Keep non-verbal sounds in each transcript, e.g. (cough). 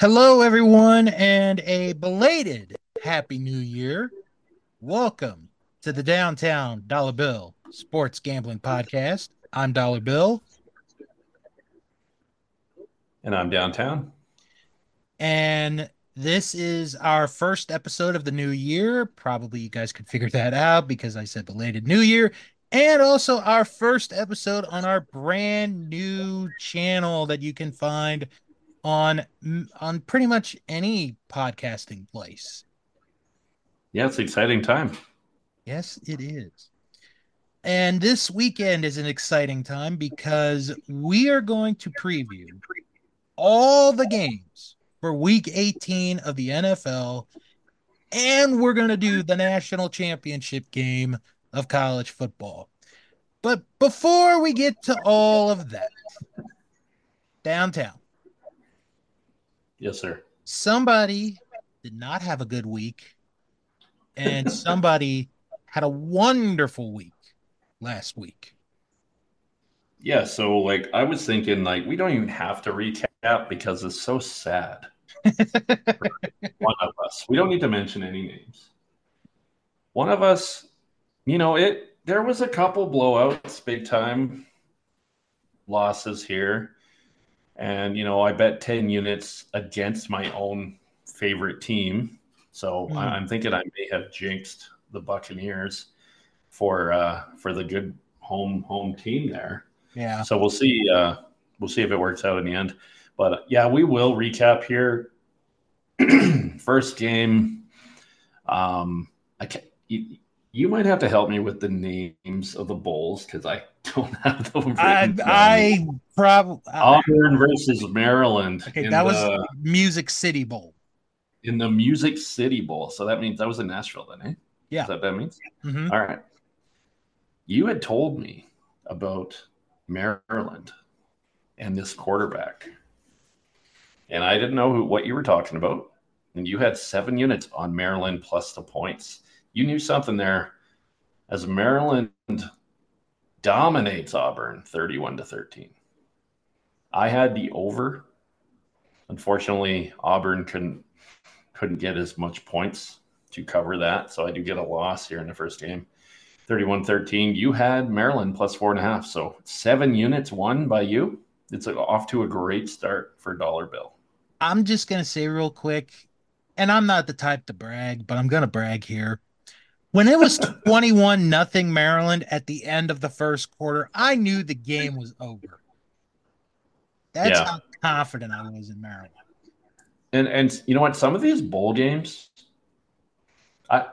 Hello, everyone, and a belated Happy New Year. Welcome to the Downtown Dollar Bill Sports Gambling Podcast. I'm Dollar Bill. And I'm downtown. And this is our first episode of the new year. Probably you guys could figure that out because I said belated new year. And also our first episode on our brand new channel that you can find on on pretty much any podcasting place. Yeah, it's an exciting time. Yes, it is. And this weekend is an exciting time because we are going to preview all the games for week 18 of the NFL. And we're going to do the national championship game of college football. But before we get to all of that, downtown. Yes, sir. Somebody did not have a good week, and (laughs) somebody had a wonderful week last week. Yeah, so like I was thinking, like we don't even have to recap because it's so sad. (laughs) one of us, we don't need to mention any names. One of us, you know, it there was a couple blowouts, big time losses here, and you know I bet ten units against my own favorite team. So mm. I'm thinking I may have jinxed the Buccaneers for uh, for the good home home team there. Yeah. So we'll see. Uh, we'll see if it works out in the end. But uh, yeah, we will recap here. (clears throat) First game. Um, I can you, you, might have to help me with the names of the bowls because I (laughs) don't have. I, I probably Auburn versus Maryland. Okay, that was Music City Bowl. In the Music City Bowl, so that means that was in Nashville, then, eh? Yeah, Is that that means. Mm-hmm. All right. You had told me about Maryland and this quarterback. And I didn't know who, what you were talking about. And you had seven units on Maryland plus the points. You knew something there as Maryland dominates Auburn 31 to 13. I had the over. Unfortunately, Auburn couldn't couldn't get as much points to cover that. So I do get a loss here in the first game. 31 13. You had Maryland plus four and a half. So seven units won by you. It's off to a great start for Dollar Bill. I'm just going to say real quick, and I'm not the type to brag, but I'm going to brag here. When it was 21 nothing Maryland at the end of the first quarter, I knew the game was over. That's yeah. how confident I was in Maryland. And and you know what? Some of these bowl games, I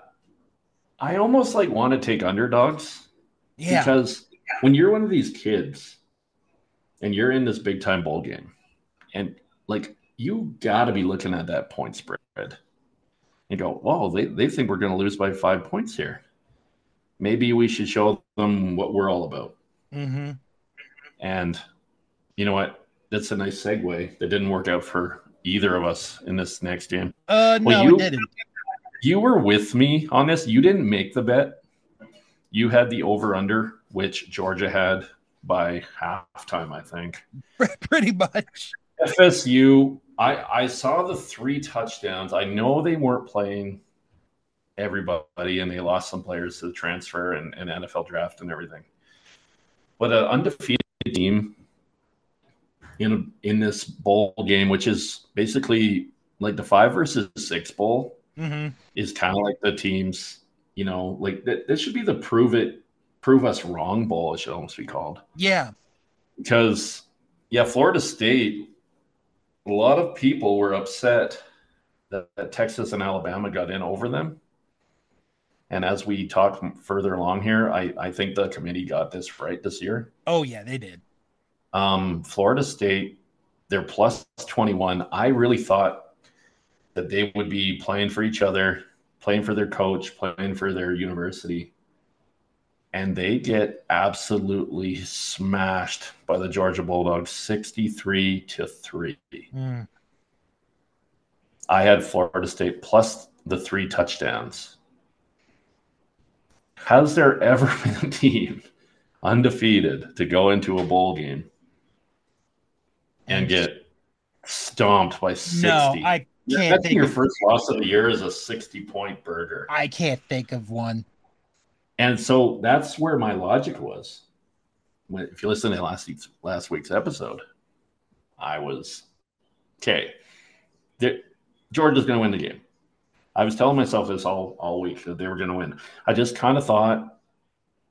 I almost like want to take underdogs. Yeah. Because when you're one of these kids and you're in this big time bowl game, and like you got to be looking at that point spread and go, whoa, they, they think we're going to lose by five points here. Maybe we should show them what we're all about. Mm-hmm. And you know what? That's a nice segue that didn't work out for either of us in this next game. Uh, well, no, you, it didn't you were with me on this. You didn't make the bet. You had the over under, which Georgia had by halftime, I think. (laughs) Pretty much. FSU, I, I saw the three touchdowns. I know they weren't playing everybody and they lost some players to the transfer and, and NFL draft and everything. But an undefeated team in in this bowl game, which is basically like the five versus six bowl, mm-hmm. is kind of like the teams, you know, like th- this should be the prove it, prove us wrong bowl. It should almost be called. Yeah, because yeah, Florida State. A lot of people were upset that, that Texas and Alabama got in over them. And as we talk further along here, I, I think the committee got this right this year. Oh yeah, they did. Um, Florida State, they're plus 21. I really thought that they would be playing for each other, playing for their coach, playing for their university. And they get absolutely smashed by the Georgia Bulldogs 63 to 3. Mm. I had Florida State plus the three touchdowns. Has there ever (laughs) been a team undefeated to go into a bowl game and get stomped by 60. No, I can't That's think your of, first loss of the year is a 60 point burger. I can't think of one. And so that's where my logic was. When, if you listen to last week's, last week's episode, I was okay. Georgia's going to win the game. I was telling myself this all all week that they were going to win. I just kind of thought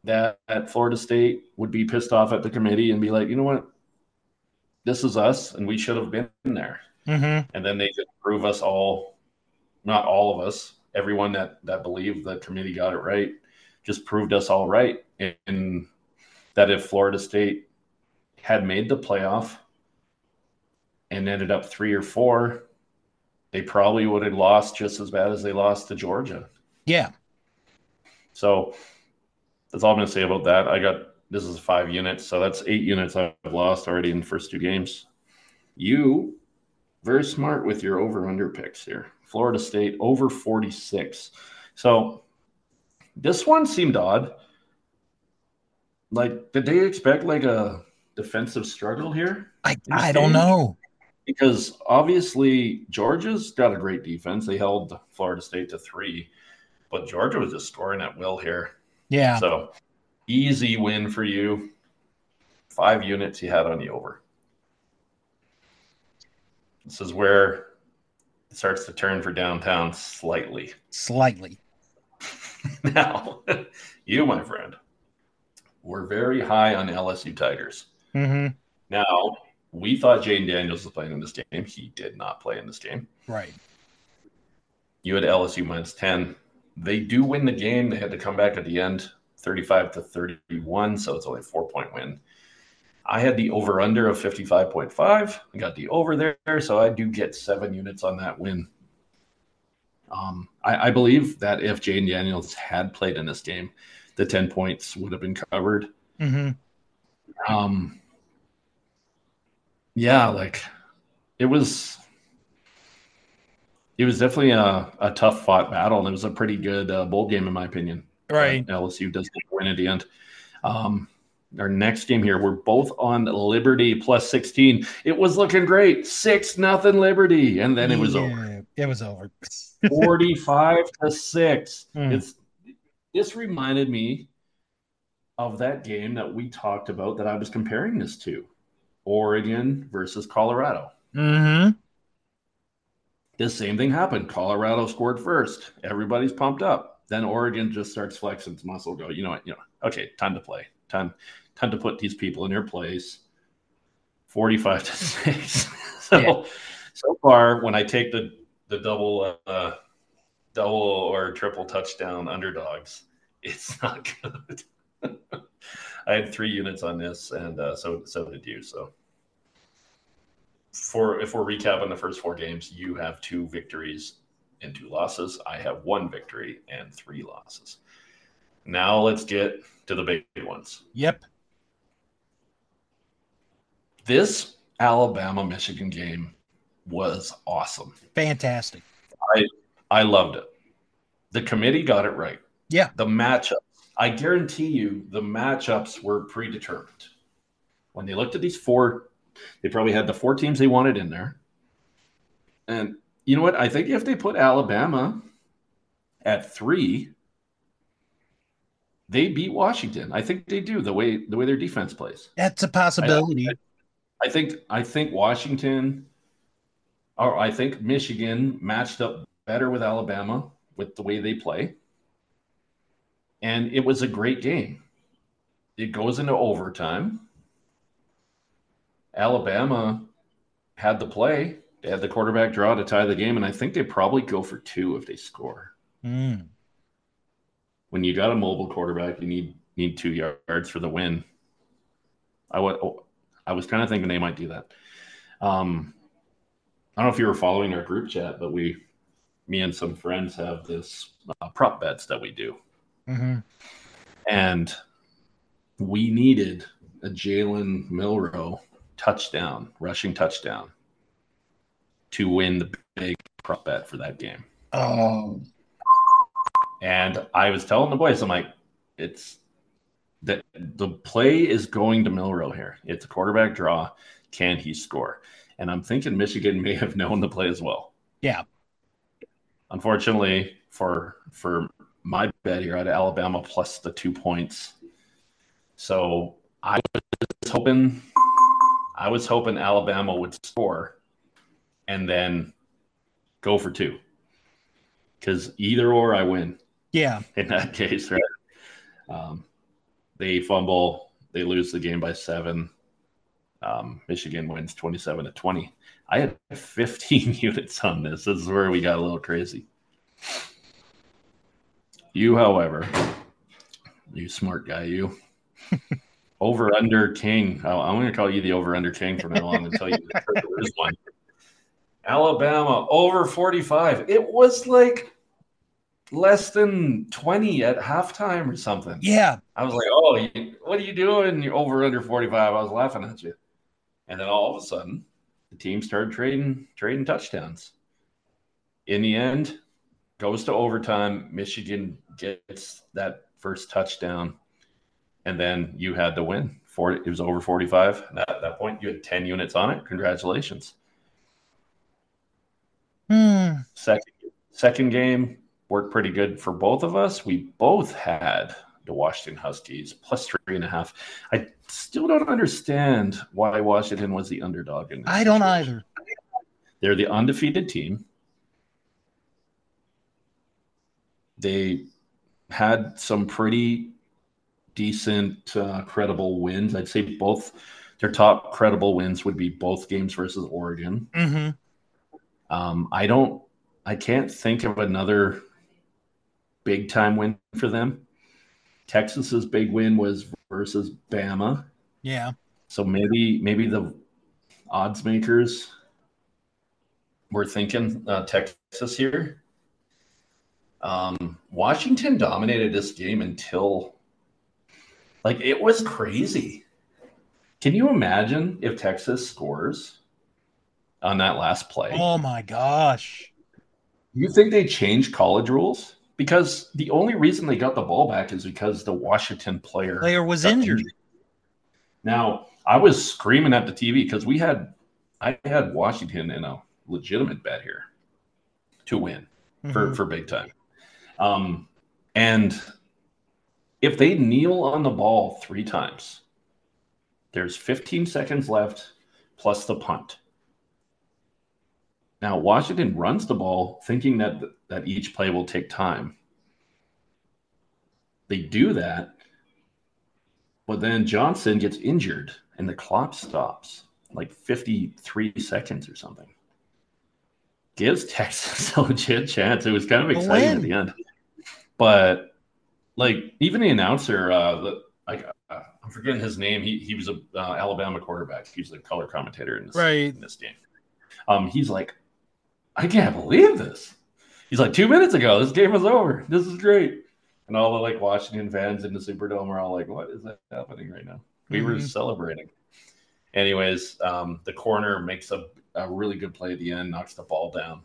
that, that Florida State would be pissed off at the committee and be like, you know what, this is us, and we should have been there. Mm-hmm. And then they could prove us all, not all of us, everyone that that believed the committee got it right, just proved us all right. And that if Florida State had made the playoff and ended up three or four, they probably would have lost just as bad as they lost to Georgia. Yeah. So that's all I'm going to say about that. I got this is five units, so that's eight units I've lost already in the first two games. You very smart with your over under picks here. Florida State over 46. So this one seemed odd. Like, did they expect like a defensive struggle here? I, I don't know. Because obviously Georgia's got a great defense. They held Florida State to three, but Georgia was just scoring at will here. Yeah. So easy win for you. Five units you had on the over. This is where it starts to turn for downtown slightly. Slightly. (laughs) now, (laughs) you, my friend, were very high on LSU Tigers. Mm-hmm. Now, we thought Jayden Daniels was playing in this game. He did not play in this game. Right. You had LSU minus 10. They do win the game. They had to come back at the end, 35 to 31. So it's only a four point win. I had the over under of 55.5. I got the over there. So I do get seven units on that win. Um, I, I, believe that if Jayden Daniels had played in this game, the 10 points would have been covered. Mm-hmm. Um, yeah, like it was it was definitely a, a tough fought battle, and it was a pretty good uh, bowl game in my opinion. Right, uh, LSU does win at the end. Um, our next game here, we're both on Liberty plus sixteen. It was looking great, six nothing Liberty, and then it was yeah, over. It was over, (laughs) forty five to six. Mm. It's this reminded me of that game that we talked about that I was comparing this to. Oregon versus Colorado. Mm-hmm. The same thing happened. Colorado scored first. Everybody's pumped up. Then Oregon just starts flexing its muscle. Go, you know what? You know, okay, time to play. Time, time to put these people in their place. Forty-five to (laughs) six. so, yeah. so far, when I take the the double, uh, double or triple touchdown underdogs, it's (laughs) not good. I had three units on this, and uh, so so did you. So, for if we're recapping the first four games, you have two victories and two losses. I have one victory and three losses. Now let's get to the big ones. Yep. This Alabama Michigan game was awesome. Fantastic. I I loved it. The committee got it right. Yeah. The matchup I guarantee you the matchups were predetermined. When they looked at these four, they probably had the four teams they wanted in there. And you know what? I think if they put Alabama at three, they beat Washington. I think they do the way the way their defense plays. That's a possibility. I, I think I think Washington I think Michigan matched up better with Alabama with the way they play and it was a great game. It goes into overtime. Alabama had the play. They had the quarterback draw to tie the game, and I think they probably go for two if they score. Mm. When you got a mobile quarterback, you need need two yards for the win. I was I was kind of thinking they might do that. Um, I don't know if you were following our group chat, but we, me and some friends have this uh, prop bets that we do. Mm-hmm. And we needed a Jalen Milroe touchdown, rushing touchdown, to win the big prop bet for that game. Oh. And I was telling the boys, I'm like, it's that the play is going to Milroe here. It's a quarterback draw. Can he score? And I'm thinking Michigan may have known the play as well. Yeah. Unfortunately for for my bet here, I had Alabama plus the two points. So I was hoping I was hoping Alabama would score and then go for two. Because either or I win. Yeah. In that case, right? Um, they fumble, they lose the game by seven. Um, Michigan wins 27 to 20. I had 15 (laughs) units on this. This is where we got a little crazy. You, however, you smart guy, you (laughs) over under king. Oh, I'm going to call you the over under king from now on until you one. Alabama over 45. It was like less than 20 at halftime or something. Yeah. I was like, oh, what are you doing? You're over under 45. I was laughing at you. And then all of a sudden, the team started trading trading touchdowns. In the end, goes to overtime. Michigan gets that first touchdown, and then you had the win. For it was over 45. At that point, you had 10 units on it. Congratulations. Hmm. Second second game worked pretty good for both of us. We both had the Washington Huskies plus three and a half. I still don't understand why Washington was the underdog in this. I don't situation. either. They're the undefeated team. They had some pretty decent, uh, credible wins. I'd say both their top credible wins would be both games versus Oregon. Mm-hmm. Um, I don't, I can't think of another big time win for them. Texas's big win was versus Bama. Yeah. So maybe maybe the odds makers were thinking uh, Texas here. Um, Washington dominated this game until like it was crazy. Can you imagine if Texas scores on that last play? Oh my gosh. You think they changed college rules? Because the only reason they got the ball back is because the Washington player player was injured. injured. Now, I was screaming at the TV because we had I had Washington in a legitimate bet here to win mm-hmm. for, for big time. Um, and if they kneel on the ball three times, there's 15 seconds left plus the punt. Now Washington runs the ball thinking that that each play will take time. They do that, but then Johnson gets injured and the clock stops like 53 seconds or something. Gives Texas (laughs) a legit chance. It was kind of exciting at the end. But like even the announcer, uh, the, I, uh, I'm forgetting his name. He he was a uh, Alabama quarterback. He's the color commentator in this right. in this game. Um, he's like, I can't believe this. He's like, two minutes ago, this game was over. This is great. And all the like Washington fans in the Superdome are all like, what is that happening right now? We mm-hmm. were celebrating. Anyways, um, the corner makes a, a really good play at the end, knocks the ball down.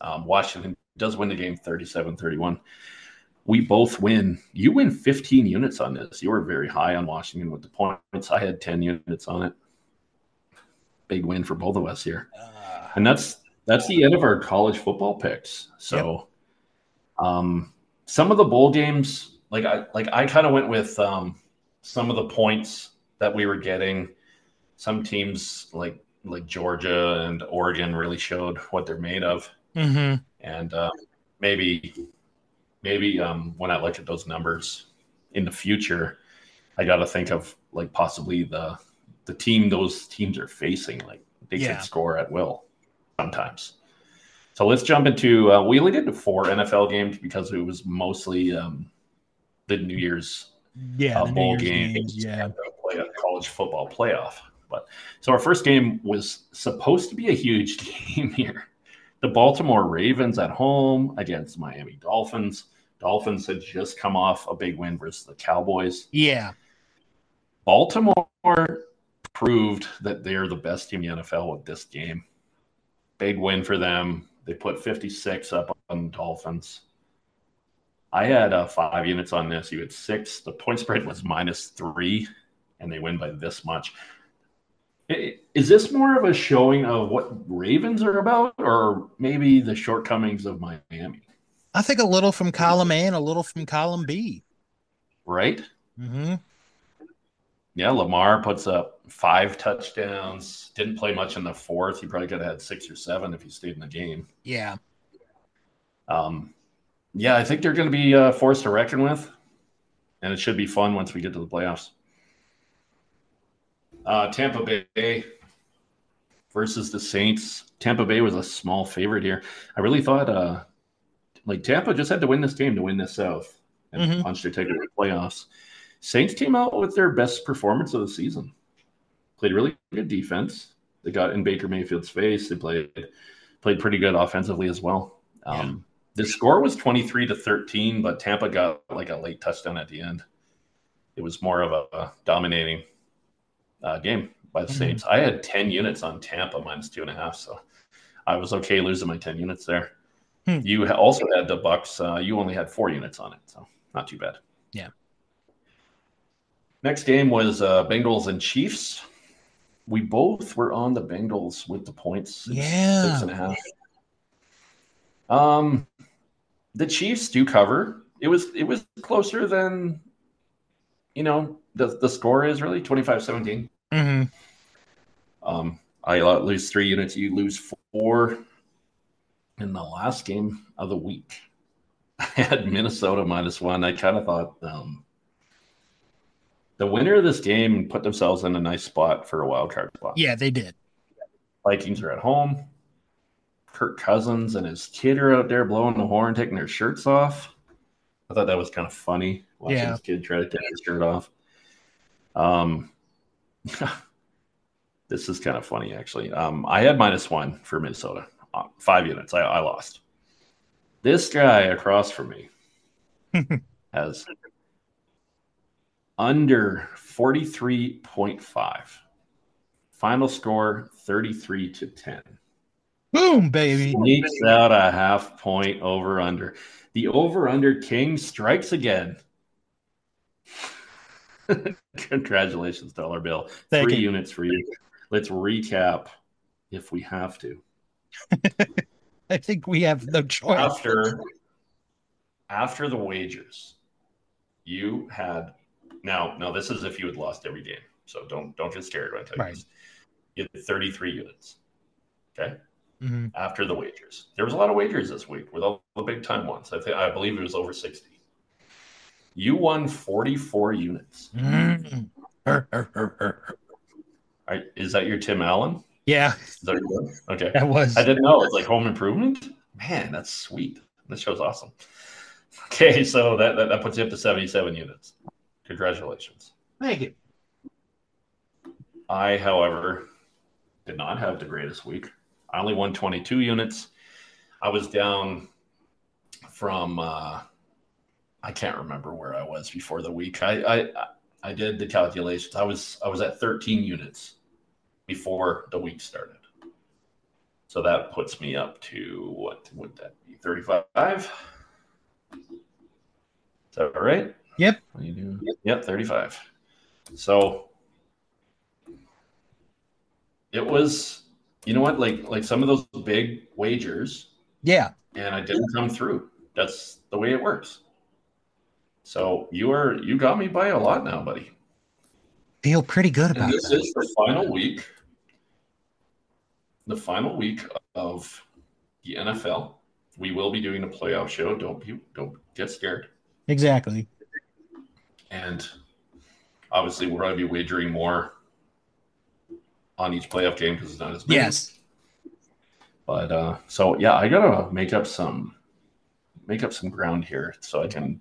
Um, Washington does win the game 37 31 we both win. You win 15 units on this. You were very high on Washington with the points. I had 10 units on it. Big win for both of us here. Uh, and that's that's the end of our college football picks. So yep. um some of the bowl games, like I like I kind of went with um some of the points that we were getting. Some teams like like Georgia and Oregon really showed what they're made of. Mm-hmm. And uh, maybe maybe um, when I look at those numbers in the future, I got to think of like possibly the the team those teams are facing. Like they yeah. can score at will sometimes. So let's jump into. Uh, we only did four NFL games because it was mostly um, the New Year's yeah, uh, bowl game, games, yeah, play a college football playoff. But so our first game was supposed to be a huge (laughs) game here the Baltimore Ravens at home against Miami Dolphins. Dolphins had just come off a big win versus the Cowboys. Yeah. Baltimore proved that they're the best team in the NFL with this game. Big win for them. They put 56 up on the Dolphins. I had uh, five units on this. You had six. The point spread was minus three, and they win by this much. Is this more of a showing of what Ravens are about, or maybe the shortcomings of Miami? I think a little from column A and a little from column B. Right? Mm-hmm. Yeah, Lamar puts up five touchdowns. Didn't play much in the fourth. He probably could have had six or seven if he stayed in the game. Yeah. Um, yeah, I think they're going to be uh, forced to reckon with, and it should be fun once we get to the playoffs. Uh, Tampa Bay versus the Saints. Tampa Bay was a small favorite here. I really thought, uh, like Tampa just had to win this game to win this South and mm-hmm. punch their ticket to the playoffs. Saints came out with their best performance of the season. Played really good defense. They got in Baker Mayfield's face. They played played pretty good offensively as well. Um, yeah. The score was twenty three to thirteen, but Tampa got like a late touchdown at the end. It was more of a, a dominating uh, game by the mm-hmm. Saints. I had 10 units on Tampa minus two and a half, so I was okay losing my 10 units there. Hmm. You also had the Bucks. Uh, you only had four units on it, so not too bad. Yeah. Next game was uh, Bengals and Chiefs. We both were on the Bengals with the points. Yeah. Six and a half. Um, the Chiefs do cover. It was it was closer than you know the the score is really 25-17. Mm-hmm. Um, I lose three units. You lose four in the last game of the week. (laughs) I had Minnesota minus one. I kind of thought um, the winner of this game put themselves in a nice spot for a wild card spot. Yeah, they did. Vikings are at home. Kirk Cousins and his kid are out there blowing the horn, taking their shirts off. I thought that was kind of funny watching yeah. his kid try to take his shirt off. Um, (laughs) this is kind of funny, actually. Um, I had minus one for Minnesota, uh, five units. I, I lost. This guy across from me (laughs) has under 43.5. Final score 33 to 10. Boom, baby. Sneaks out a half point over under. The over under king strikes again. (laughs) Congratulations, Dollar Bill. Thank Three you. units for you. Let's recap if we have to. (laughs) I think we have no choice. After after the wagers, you had now now this is if you had lost every game. So don't don't get scared when I tell you this. You had 33 units. Okay. Mm-hmm. After the wagers, there was a lot of wagers this week with all the big time ones. I think I believe it was over 60. You won 44 units. Mm-hmm. Right, is that your Tim Allen? Yeah. That okay. That was. I didn't know. It's like home improvement. Man, that's sweet. This show's awesome. Okay, so that, that, that puts you up to 77 units. Congratulations. Thank you. I, however, did not have the greatest week. I only won 22 units. I was down from uh, I can't remember where I was before the week. I, I I did the calculations. I was I was at 13 units before the week started. So that puts me up to what would that be? 35? Is that right? Yep. What you do? Yep, 35. So it was you know what like like some of those big wagers yeah and i didn't come through that's the way it works so you are you got me by a lot now, buddy. Feel pretty good about and this that. is the final week. The final week of the NFL. We will be doing a playoff show. Don't be don't get scared. Exactly. And obviously we're going to be wagering more on each playoff game because it's not as big. Yes. But uh so yeah, I gotta make up some make up some ground here so I can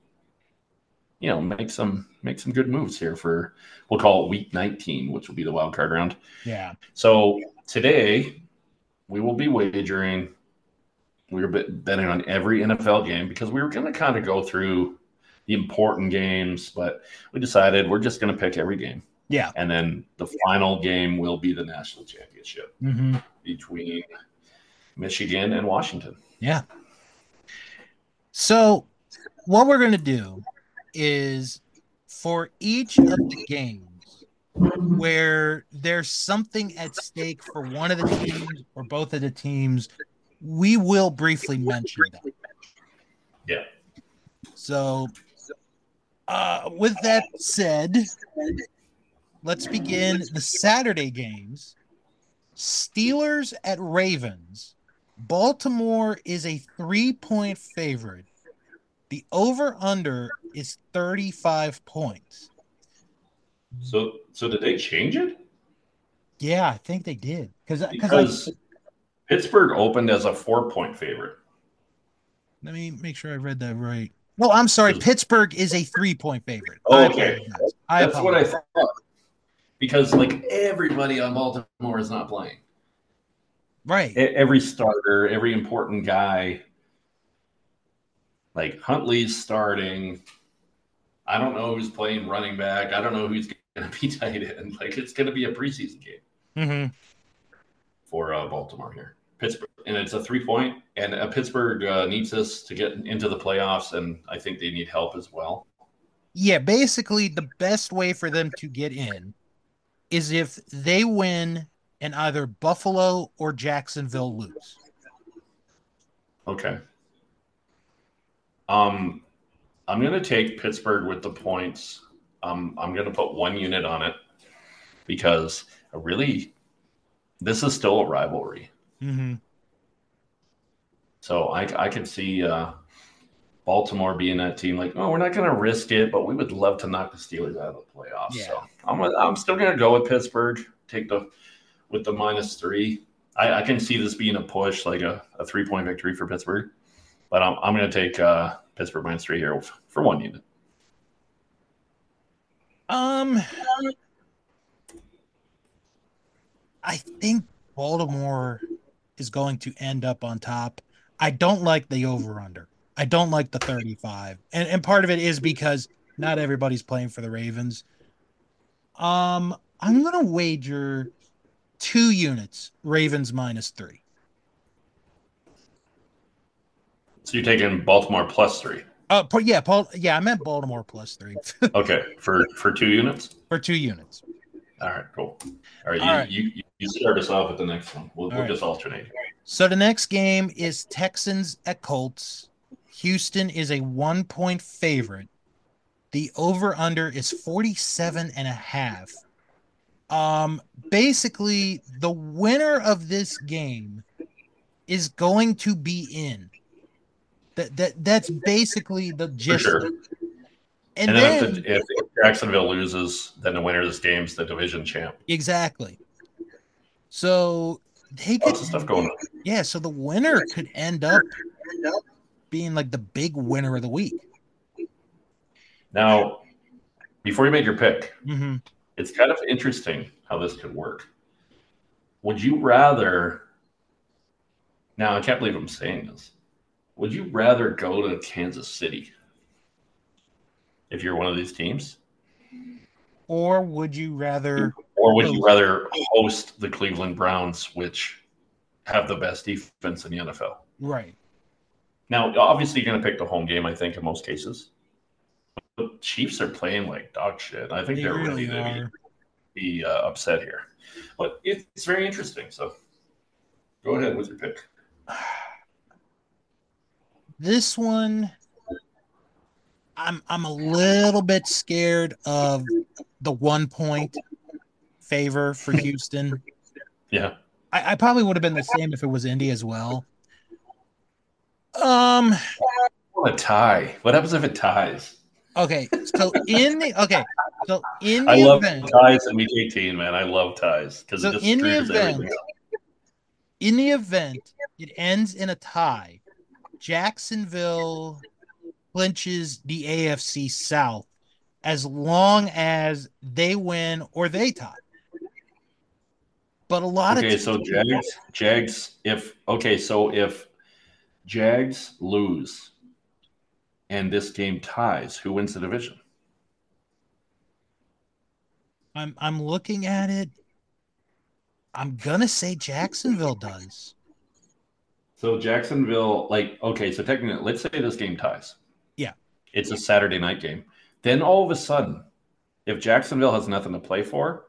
you know make some make some good moves here for we'll call it week 19 which will be the wild card round yeah so today we will be wagering we were betting on every nfl game because we were going to kind of go through the important games but we decided we're just going to pick every game yeah and then the final game will be the national championship mm-hmm. between michigan and washington yeah so what we're going to do is for each of the games, where there's something at stake for one of the teams or both of the teams, we will briefly mention that. Yeah. So, uh, with that said, let's begin the Saturday games. Steelers at Ravens. Baltimore is a three point favorite. The over under is 35 points. So, so did they change it? Yeah, I think they did. Cause, because I, Pittsburgh opened as a four point favorite. Let me make sure I read that right. No, I'm sorry. Pittsburgh is a three point favorite. Oh, okay. I That's what I thought. Because like everybody on Baltimore is not playing. Right. Every starter, every important guy. Like Huntley's starting. I don't know who's playing running back. I don't know who's (laughs) going to be tight end. Like it's going to be a preseason game mm-hmm. for uh, Baltimore here. Pittsburgh, and it's a three point. And uh, Pittsburgh uh, needs this to get into the playoffs, and I think they need help as well. Yeah, basically, the best way for them to get in is if they win and either Buffalo or Jacksonville lose. Okay. Um, I'm going to take Pittsburgh with the points. Um, I'm going to put one unit on it because I really, this is still a rivalry. Mm-hmm. So I, I could see uh, Baltimore being that team like, oh, we're not going to risk it, but we would love to knock the Steelers out of the playoffs. Yeah. So I'm, I'm still going to go with Pittsburgh. Take the with the minus three. I, I can see this being a push, like a, a three point victory for Pittsburgh. But I'm, I'm going to take uh, Pittsburgh minus three here for one unit. Um, I think Baltimore is going to end up on top. I don't like the over under. I don't like the 35. And and part of it is because not everybody's playing for the Ravens. Um, I'm gonna wager two units, Ravens minus three. So you're taking Baltimore plus three. Uh, yeah, Paul. Yeah, I meant Baltimore plus three. (laughs) okay, for for two units. For two units. All right, cool. All right, All you, right. You, you start us off with the next one. We'll, we'll right. just alternate. So the next game is Texans at Colts. Houston is a one point favorite. The over under is 47 and a half. Um, basically, the winner of this game is going to be in. That that that's basically the gist. Sure. And, and, then, then if, the, if, Jacksonville loses, then the winner of this game is the division champ. Exactly. So they could Lots of stuff going on. Yeah, so the winner could end up being like the big winner of the week. Now, before you made your pick, mm-hmm. it's kind of interesting how this could work. Would you rather? Now, I can't believe I'm saying this. Would you rather go to Kansas City if you're one of these teams? Or would you rather or would you rather host the Cleveland Browns, which have the best defense in the NFL? Right. Now, obviously, you're going to pick the home game, I think, in most cases. The Chiefs are playing like dog shit. I think they are really, going to be, be uh, upset here. But it's very interesting. So go ahead with your pick. (sighs) This one, I'm I'm a little bit scared of the one point favor for (laughs) Houston. yeah, I, I probably would have been the same if it was Indy as well. Um, a tie. What happens if it ties? Okay, so in the okay, so in the I love event, ties in week eighteen, man. I love ties because so in the event, in the event it ends in a tie, Jacksonville clinches the AFC South as long as they win or they tie. But a lot okay, of okay, so Jags, Jags, if okay, so if Jags lose and this game ties, who wins the division? I'm I'm looking at it. I'm gonna say Jacksonville does. So Jacksonville, like, okay, so technically, let's say this game ties. Yeah. It's a Saturday night game. Then all of a sudden, If Jacksonville has nothing to play for,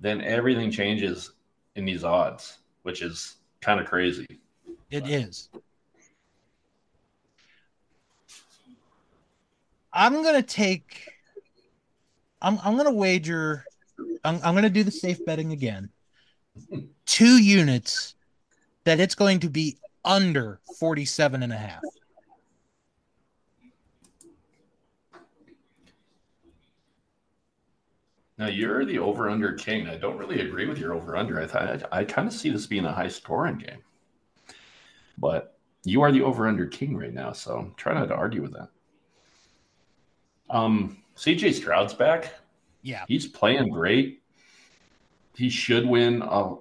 then everything changes in these odds, which is kind of crazy. It is. I'm gonna take. I'm I'm gonna wager. I'm I'm gonna do the safe betting again. (laughs) Two units that it's going to be under 47 and a half. Now you're the over under king. I don't really agree with your over under. I thought I, I kind of see this being a high scoring game, but you are the over under king right now. So try not to argue with that. Um, CJ Stroud's back. Yeah, he's playing great. He should win a,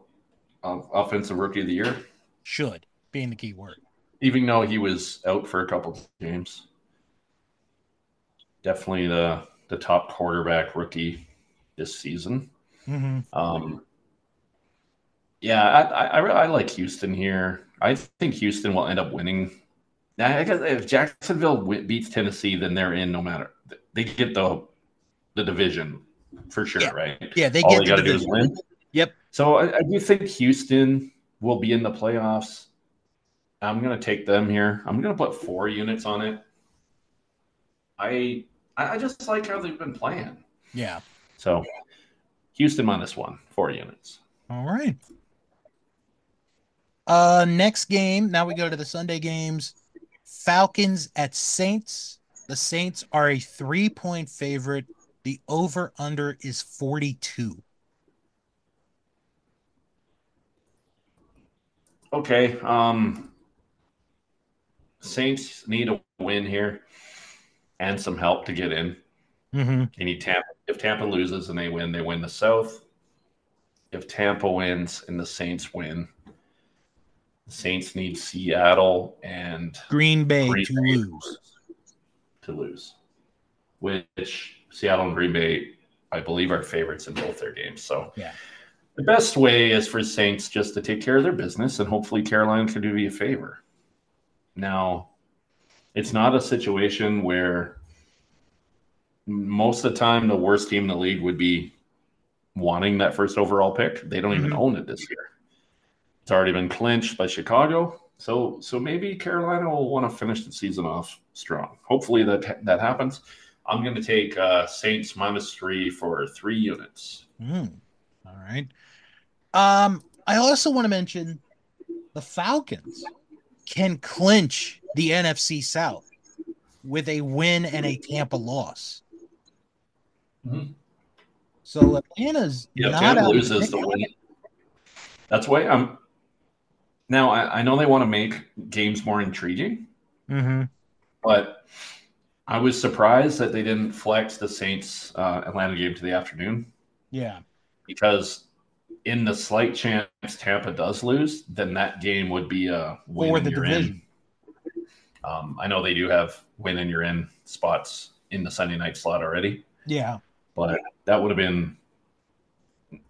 a offensive rookie of the year. Should being the key word. Even though he was out for a couple games, definitely the the top quarterback rookie this season. Mm-hmm. Um, yeah, I, I, I like Houston here. I think Houston will end up winning. I guess if Jacksonville beats Tennessee, then they're in no matter. They get the the division for sure, yeah. right? Yeah, they All get they got to do is win. Yep. So I, I, do think Houston will be in the playoffs. I'm going to take them here. I'm going to put four units on it. I I just like how they've been playing. Yeah. So Houston minus one, four units. All right. Uh next game. Now we go to the Sunday games. Falcons at Saints. The Saints are a three point favorite. The over under is 42. Okay. Um Saints need a win here and some help to get in. Mm-hmm. Need Tampa. If Tampa loses and they win, they win the South. If Tampa wins and the Saints win, the Saints need Seattle and Green Bay Green to Bay lose. To lose, which Seattle and Green Bay, I believe, are favorites in both their games. So, yeah, the best way is for Saints just to take care of their business, and hopefully Carolina can do me a favor. Now, it's not a situation where most of the time the worst team in the league would be wanting that first overall pick. They don't even mm-hmm. own it this year. It's already been clinched by Chicago. So so maybe Carolina will want to finish the season off strong. Hopefully that that happens. I'm going to take uh, Saints minus three for three units. Mm. All right. Um, I also want to mention the Falcons can clinch the NFC South with a win and a Tampa loss. Mm-hmm. So Atlanta's yeah, not Tampa loses the win. That's why I'm. Now I, I know they want to make games more intriguing, mm-hmm. but I was surprised that they didn't flex the Saints uh, Atlanta game to the afternoon. Yeah, because in the slight chance Tampa does lose, then that game would be a win for the division. Um, I know they do have win and you're in spots in the Sunday night slot already. Yeah but that would have been.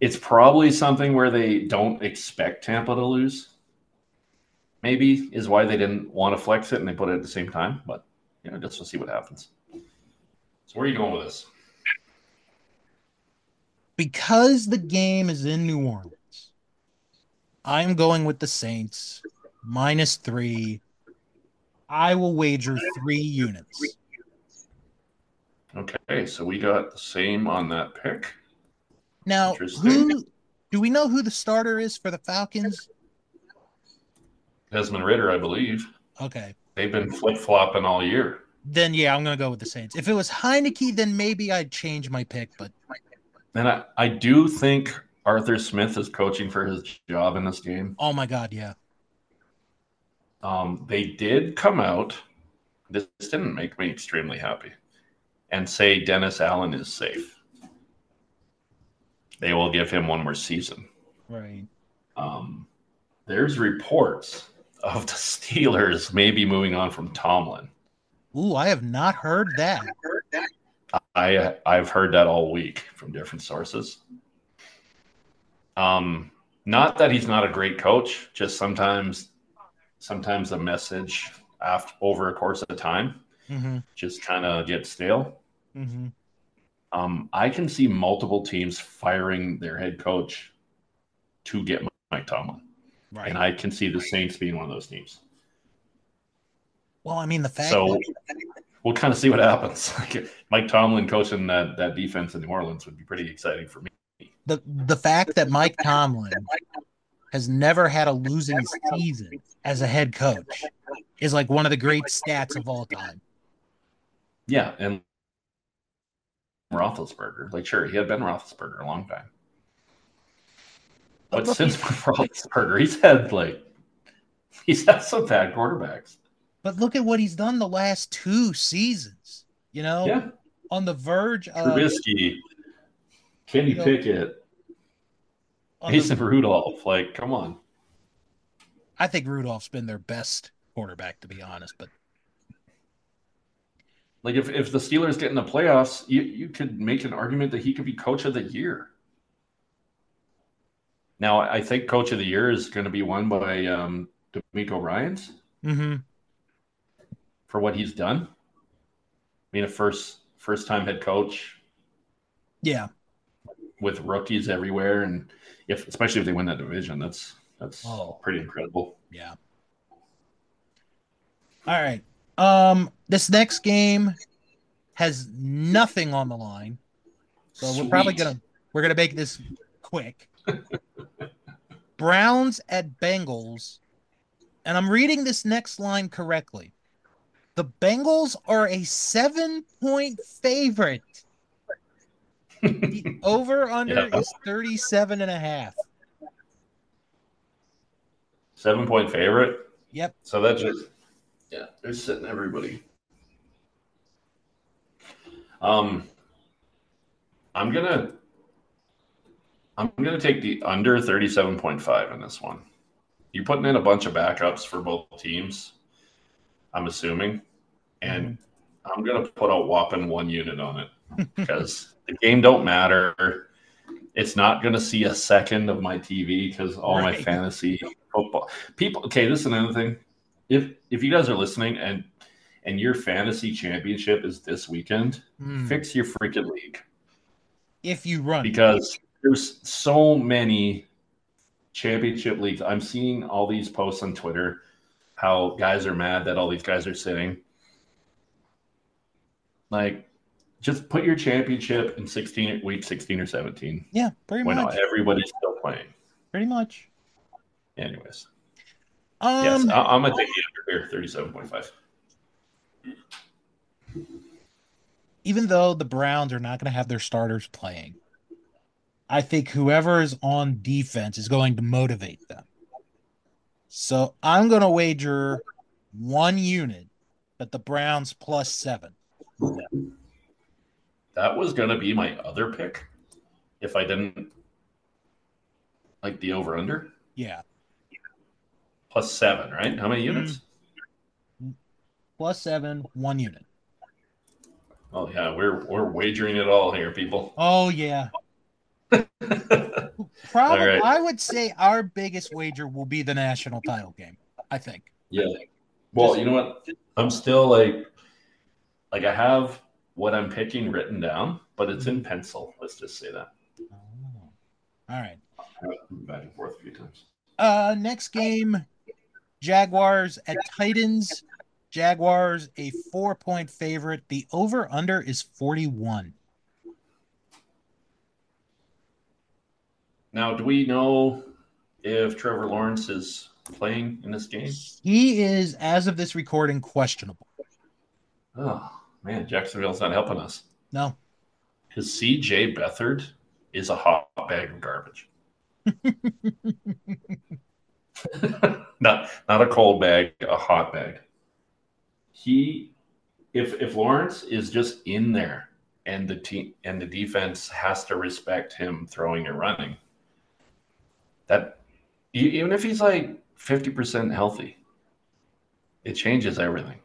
It's probably something where they don't expect Tampa to lose. Maybe is why they didn't want to flex it and they put it at the same time. But you know, just to see what happens. So where are you going with this? Because the game is in New Orleans, I'm going with the Saints minus three. I will wager three units. Okay, so we got the same on that pick. Now, who do we know who the starter is for the Falcons? Desmond Ridder, I believe. Okay. They've been flip flopping all year. Then yeah, I'm gonna go with the Saints. If it was Heinicke, then maybe I'd change my pick. But and I, I do think Arthur Smith is coaching for his job in this game. Oh my god, yeah. Um, they did come out. This didn't make me extremely happy and say Dennis Allen is safe. They will give him one more season. Right. Um, there's reports of the Steelers maybe moving on from Tomlin. Ooh, I have not heard that. I I've heard that all week from different sources. Um, not that he's not a great coach, just sometimes sometimes the message after over a course of time mm-hmm. just kind of get stale. Mm-hmm. Um, I can see multiple teams firing their head coach to get Mike Tomlin. Right. And I can see the Saints being one of those teams. Well, I mean, the fact so we'll kind of see what happens. (laughs) Mike Tomlin coaching that, that defense in New Orleans would be pretty exciting for me. The the fact that Mike Tomlin has never had a losing season as a head coach is like one of the great stats of all time. Yeah, and Roethlisberger, like sure, he had been Roethlisberger a long time, but, since (laughs) Roethlisberger, he's had like he's had some bad quarterbacks. But look at what he's done the last two seasons. You know, yeah. on the verge of Trubisky, Kenny you know, Pickett, Mason the, Rudolph. Like, come on. I think Rudolph's been their best quarterback, to be honest. But like, if if the Steelers get in the playoffs, you you could make an argument that he could be coach of the year. Now, I think coach of the year is going to be won by um, DeMeco Ryans mm-hmm. for what he's done. I mean, a first first time head coach. Yeah. With rookies everywhere, and if especially if they win that division, that's that's oh. pretty incredible. Yeah. All right. Um, this next game has nothing on the line, so Sweet. we're probably gonna we're gonna make this quick. (laughs) Browns at Bengals, and I'm reading this next line correctly. The Bengals are a seven point favorite. the (laughs) over under yeah. is 37 and a half. Seven point favorite? Yep. So that just yeah, they're sitting everybody. Um I'm gonna I'm gonna take the under 37.5 in this one. You're putting in a bunch of backups for both teams, I'm assuming. And mm-hmm. I'm gonna put a whopping one unit on it because the game don't matter. It's not going to see a second of my TV because all right. my fantasy football people. Okay, this is another thing. If if you guys are listening and and your fantasy championship is this weekend, mm. fix your freaking league. If you run, because there's so many championship leagues. I'm seeing all these posts on Twitter how guys are mad that all these guys are sitting. Like, just put your championship in 16 week 16 or 17. Yeah, pretty when much. everybody's still playing. Pretty much. Anyways. Um, yes, I, am gonna take the under here, 37.5. Even though the Browns are not going to have their starters playing, I think whoever is on defense is going to motivate them. So I'm going to wager one unit, but the Browns plus seven. That was going to be my other pick if I didn't like the over under. Yeah plus seven, right? How many units? Plus seven, one unit. Oh yeah, we're we're wagering it all here, people. Oh yeah. (laughs) Probably, right. I would say our biggest wager will be the national title game. I think. Yeah. Well, Just, you know what? I'm still like, like I have what I'm picking written down, but it's in pencil. Let's just say that. Oh. All right. Back and forth a few times. Uh, next game, Jaguars at Titans. Jaguars a four point favorite. The over under is 41. Now, do we know if Trevor Lawrence is playing in this game? He is, as of this recording, questionable. Oh, man. Jacksonville's not helping us. No. Because CJ Beathard is a hot bag of garbage. (laughs) (laughs) not not a cold bag, a hot bag. He, if if Lawrence is just in there and the team and the defense has to respect him throwing and running, that even if he's like fifty percent healthy, it changes everything.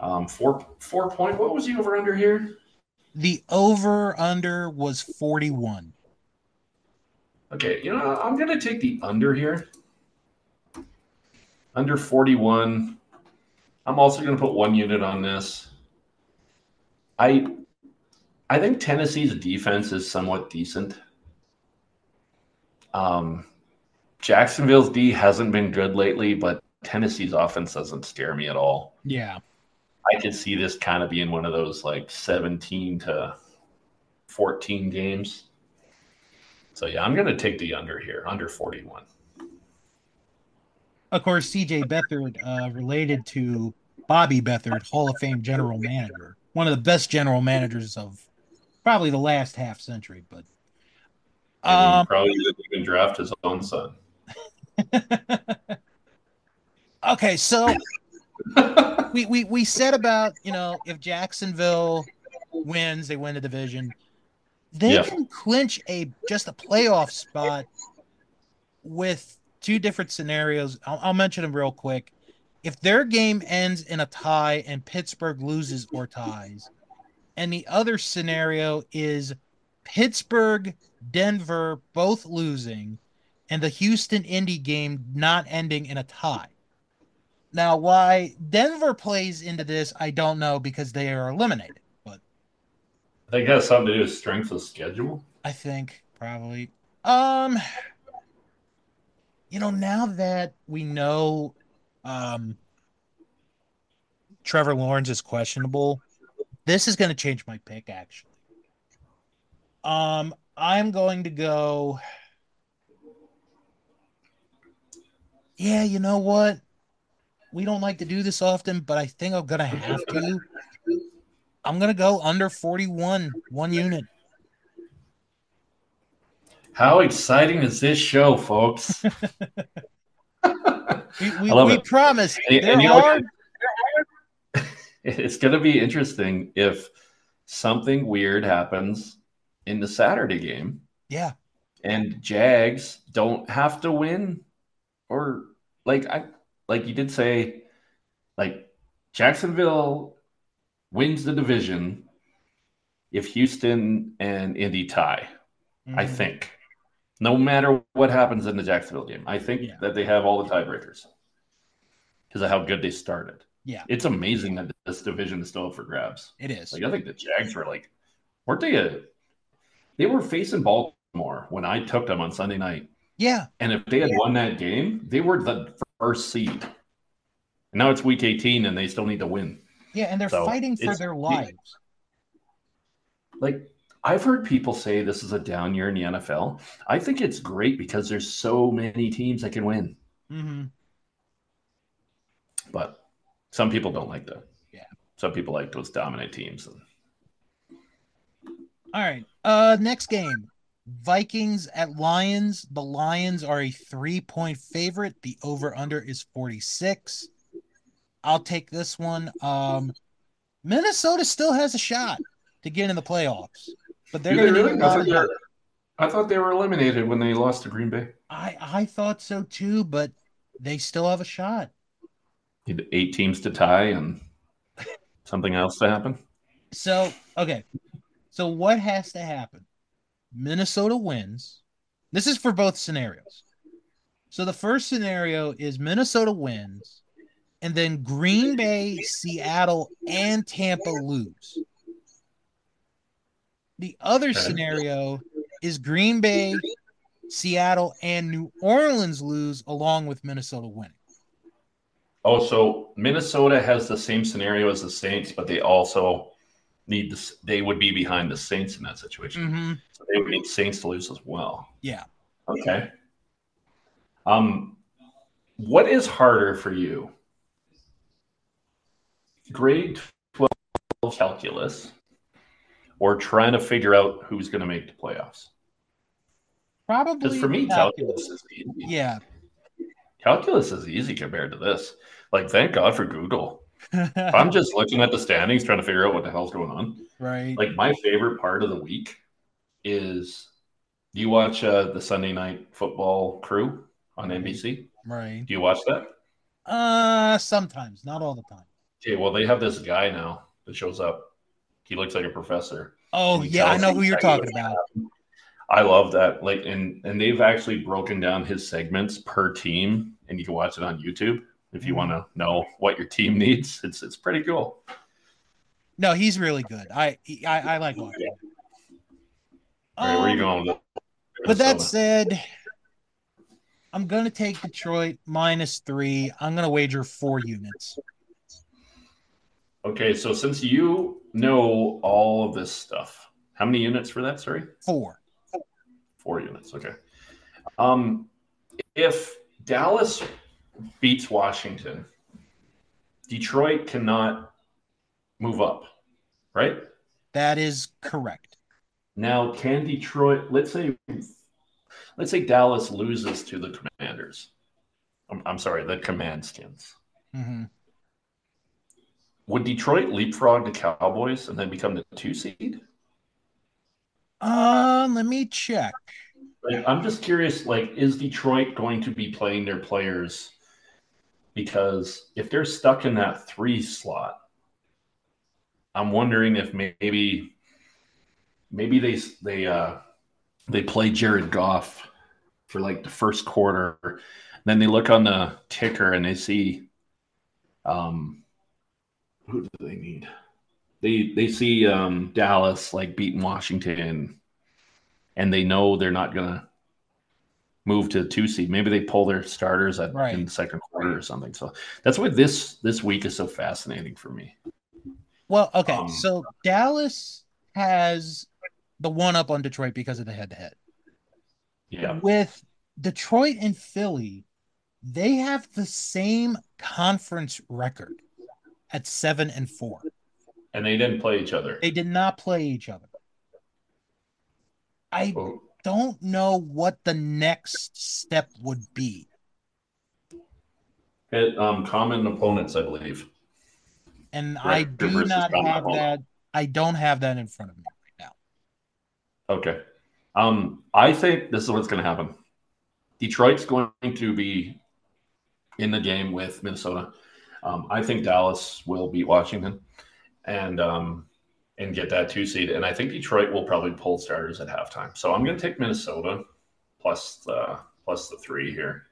Um, four four point. What was the over under here? The over under was forty one. Okay, you know, I'm going to take the under here. Under 41. I'm also going to put one unit on this. I I think Tennessee's defense is somewhat decent. Um, Jacksonville's D hasn't been good lately, but Tennessee's offense doesn't scare me at all. Yeah. I could see this kind of being one of those like 17 to 14 games. So yeah, I'm going to take the under here, under 41. Of course, CJ Beathard, uh, related to Bobby Beathard, Hall of Fame general manager, one of the best general managers of probably the last half century. But um, probably didn't even draft his own son. (laughs) okay, so we, we we said about you know if Jacksonville wins, they win the division. They yeah. can clinch a just a playoff spot with two different scenarios. I'll, I'll mention them real quick. If their game ends in a tie and Pittsburgh loses or ties, and the other scenario is Pittsburgh, Denver both losing, and the Houston Indy game not ending in a tie. Now, why Denver plays into this, I don't know because they are eliminated. I think it has something to do with strength of schedule. I think probably. Um, you know, now that we know, um, Trevor Lawrence is questionable, this is going to change my pick. Actually, um, I'm going to go. Yeah, you know what? We don't like to do this often, but I think I'm gonna have to. I'm gonna go under 41, one unit. How exciting is this show, folks? (laughs) we we, we promise. And, and you know, (laughs) it's gonna be interesting if something weird happens in the Saturday game. Yeah. And Jags don't have to win or like I like you did say like Jacksonville wins the division if Houston and Indy tie. Mm-hmm. I think. No matter what happens in the Jacksonville game. I think yeah. that they have all the tiebreakers because of how good they started. Yeah. It's amazing that this division is still up for grabs. It is. Like I think the Jags were like weren't they a they were facing Baltimore when I took them on Sunday night. Yeah. And if they had yeah. won that game, they were the first seed. And now it's week 18 and they still need to win. Yeah, and they're so fighting for their lives. Like I've heard people say this is a down year in the NFL. I think it's great because there's so many teams that can win. Mm-hmm. But some people don't like that. Yeah. Some people like those dominant teams. All right. Uh, next game, Vikings at Lions. The Lions are a three point favorite. The over under is 46. I'll take this one. Um, Minnesota still has a shot to get in the playoffs, but they're going to really? I thought, I thought they were eliminated when they lost to Green Bay. I, I thought so too, but they still have a shot. Eight teams to tie and something else to happen. So, okay. So what has to happen? Minnesota wins. This is for both scenarios. So the first scenario is Minnesota wins, and then Green Bay, Seattle, and Tampa lose. The other scenario is Green Bay, Seattle, and New Orleans lose along with Minnesota winning. Oh, so Minnesota has the same scenario as the Saints, but they also need this. They would be behind the Saints in that situation. Mm-hmm. So they would need Saints to lose as well. Yeah. Okay. Um, what is harder for you? Grade twelve calculus, or trying to figure out who's going to make the playoffs? Probably. Because for me, calculus. calculus is easy. Yeah. Calculus is easy compared to this. Like, thank God for Google (laughs) I'm just looking at the standings, trying to figure out what the hell's going on. Right. Like my favorite part of the week is do you watch uh, the Sunday night football crew on NBC? Right. Do you watch that? Uh sometimes, not all the time. Okay, well they have this guy now that shows up. He looks like a professor. Oh yeah, I know who you're talking about. I love that. Like and and they've actually broken down his segments per team and you can watch it on YouTube if you mm-hmm. want to know what your team (laughs) needs. It's it's pretty cool. No, he's really good. I I, I like watching. All right, where are you going? With With that said, I'm going to take Detroit minus three. I'm going to wager four units. Okay, so since you know all of this stuff, how many units for that? Sorry, Four. four units. Okay. Um, if Dallas beats Washington, Detroit cannot move up, right? That is correct. Now, can Detroit? Let's say, let's say Dallas loses to the Commanders. I'm, I'm sorry, the Command Skins. hmm Would Detroit leapfrog the Cowboys and then become the two seed? Uh, let me check. I'm just curious. Like, is Detroit going to be playing their players? Because if they're stuck in that three slot, I'm wondering if maybe, maybe they they uh they play Jared Goff for like the first quarter, then they look on the ticker and they see, um, who do they need? They they see um Dallas like beating Washington and they know they're not gonna move to the two seed. Maybe they pull their starters at, Right. in the second quarter or something. So that's why this this week is so fascinating for me. Well, okay. Um, so Dallas has the one up on Detroit because of the head to head. Yeah, With Detroit and Philly, they have the same conference record at seven and four. and they didn't play each other. They did not play each other. I Oh, don't know what the next step would be. it, um, common opponents, I believe. And I do not have opponent. that. I don't have that in front of me right now. Okay. Um, I think this is what's going to happen. Detroit's going to be in the game with Minnesota. Um, I think Dallas will beat Washington and um, and get that two seed. And I think Detroit will probably pull starters at halftime. So I'm going to take Minnesota plus the plus the three here.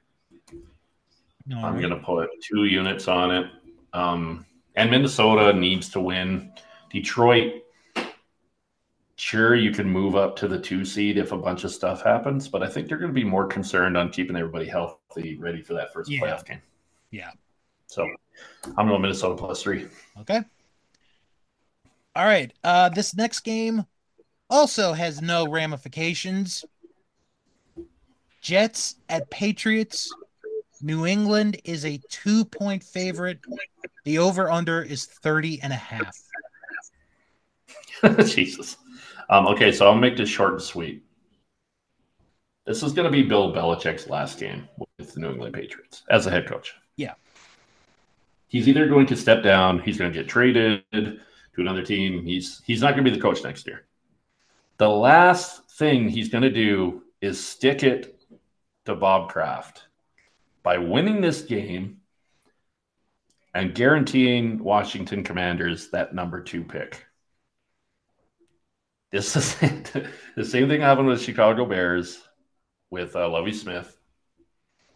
No, I'm going to put two units on it. Um, and Minnesota needs to win. Detroit, sure, you can move up to the two seed if a bunch of stuff happens, but I think they're going to be more concerned on keeping everybody healthy, ready for that first Yeah. playoff game. Yeah. So I'm going Minnesota plus three. Okay. All right. Uh, this next game also has no ramifications. Jets at Patriots. New England is a two point favorite. The over under is 30 and a half. (laughs) Jesus. Um, okay, so I'll make this short and sweet. This is going to be Bill Belichick's last game with the New England Patriots as a head coach. He's either going to step down, he's going to get traded to another team. He's he's not going to be the coach next year. The last thing he's going to do is stick it to Bob Kraft by winning this game and guaranteeing Washington Commanders that number two pick. This is (laughs) the same thing happened with Chicago Bears with uh, Lovie Smith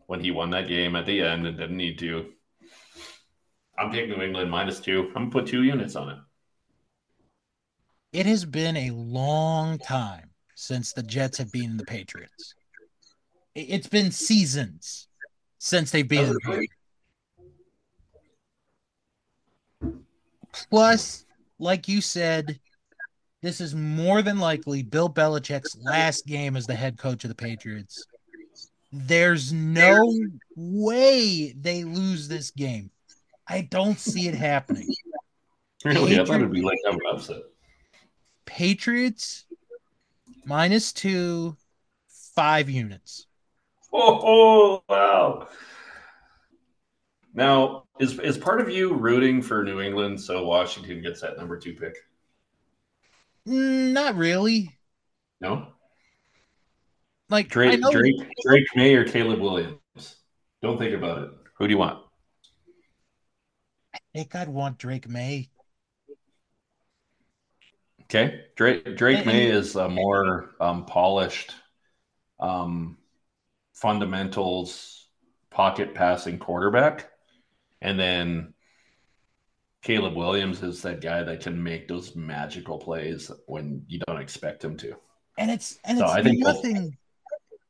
when he won that game at the end and didn't need to. I'm taking New England minus two. I'm gonna put two units on it. It has been a long time since the Jets have beaten the Patriots. It's been seasons since they've beaten the Patriots. Plus, like you said, this is more than likely Bill Belichick's last game as the head coach of the Patriots. There's no way they lose this game. I don't see it happening. (laughs) Really, I thought it'd be like an upset. Patriots minus two, five units. Oh, oh, wow. Now, is is part of you rooting for New England so Washington gets that number two pick? Mm, Not really. No, Like Drake, Drake, Drake Maye or Caleb Williams? Don't think about it. Who do you want? I think I'd want Drake Maye. Okay, Drake Drake Maye is a more um, polished, um, fundamentals, pocket passing quarterback, and then Caleb Williams is that guy that can make those magical plays when you don't expect him to. And it's and so it's I think nothing. Both,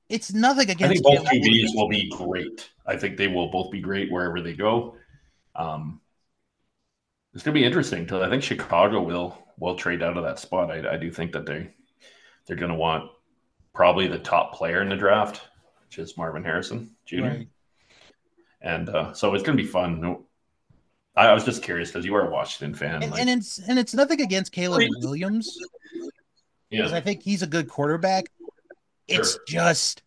it's nothing against. I think both QBs will be great. I think they will both be great wherever they go. Um, it's going to be interesting because I think Chicago will will trade out of that spot. I, I do think that they they're going to want probably the top player in the draft, which is Marvin Harrison Jr. Right. And uh, so it's going to be fun. I, I was just curious because you are a Washington fan, and, like, and, it's and it's nothing against Caleb Williams. Yeah, I think he's a good quarterback. It's sure. just,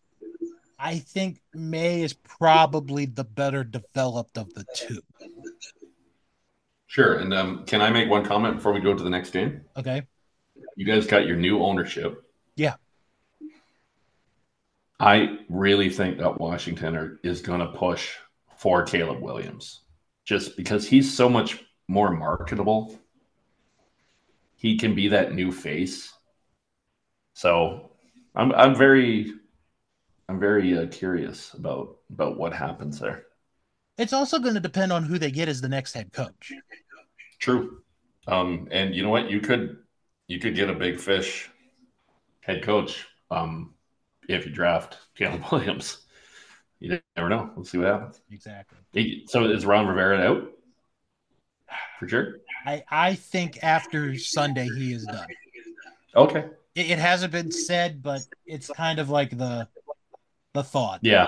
I think Maye is probably the better developed of the two. Sure. And um, can I make one comment before we go to the next game? Okay. You guys got your new ownership. Yeah. I really think that Washington are, is going to push for Caleb Williams just because he's so much more marketable. He can be that new face. So I'm I'm very I'm very uh, curious about about what happens there. It's also going to depend on who they get as the next head coach. True. Um, and you know what? You could you could get a big fish head coach um, if you draft Caleb (laughs) Williams. You never know. We'll see what happens. Exactly. So is Ron Rivera out for sure? I I think after Sunday he is done. Okay. It, it hasn't been said, but it's kind of like the the thought. Yeah.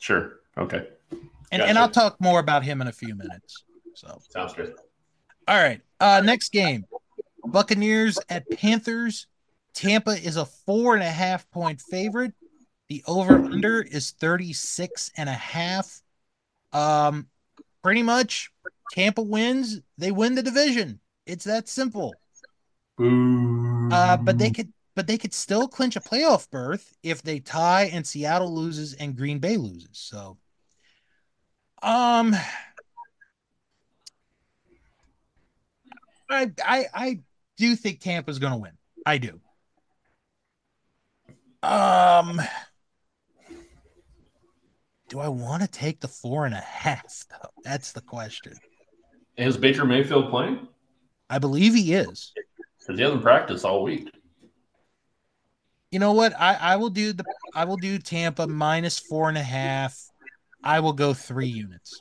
Sure. Okay. And gotcha. and I'll talk more about him in a few minutes. So sounds good. All right. Uh next game. Buccaneers at Panthers. Tampa is a four and a half point favorite. The over under is 36 and a half. Um, pretty much Tampa wins, they win the division. It's that simple. Uh, but they could but they could still clinch a playoff berth if they tie and Seattle loses and Green Bay loses. So um I I I do think Tampa's gonna win. I do. Um do I want to take the four and a half? Though? That's the question. Is Baker Mayfield playing? I believe he is. Because he hasn't practiced all week. You know what? I, I will do the I will do Tampa minus four and a half. I will go three units.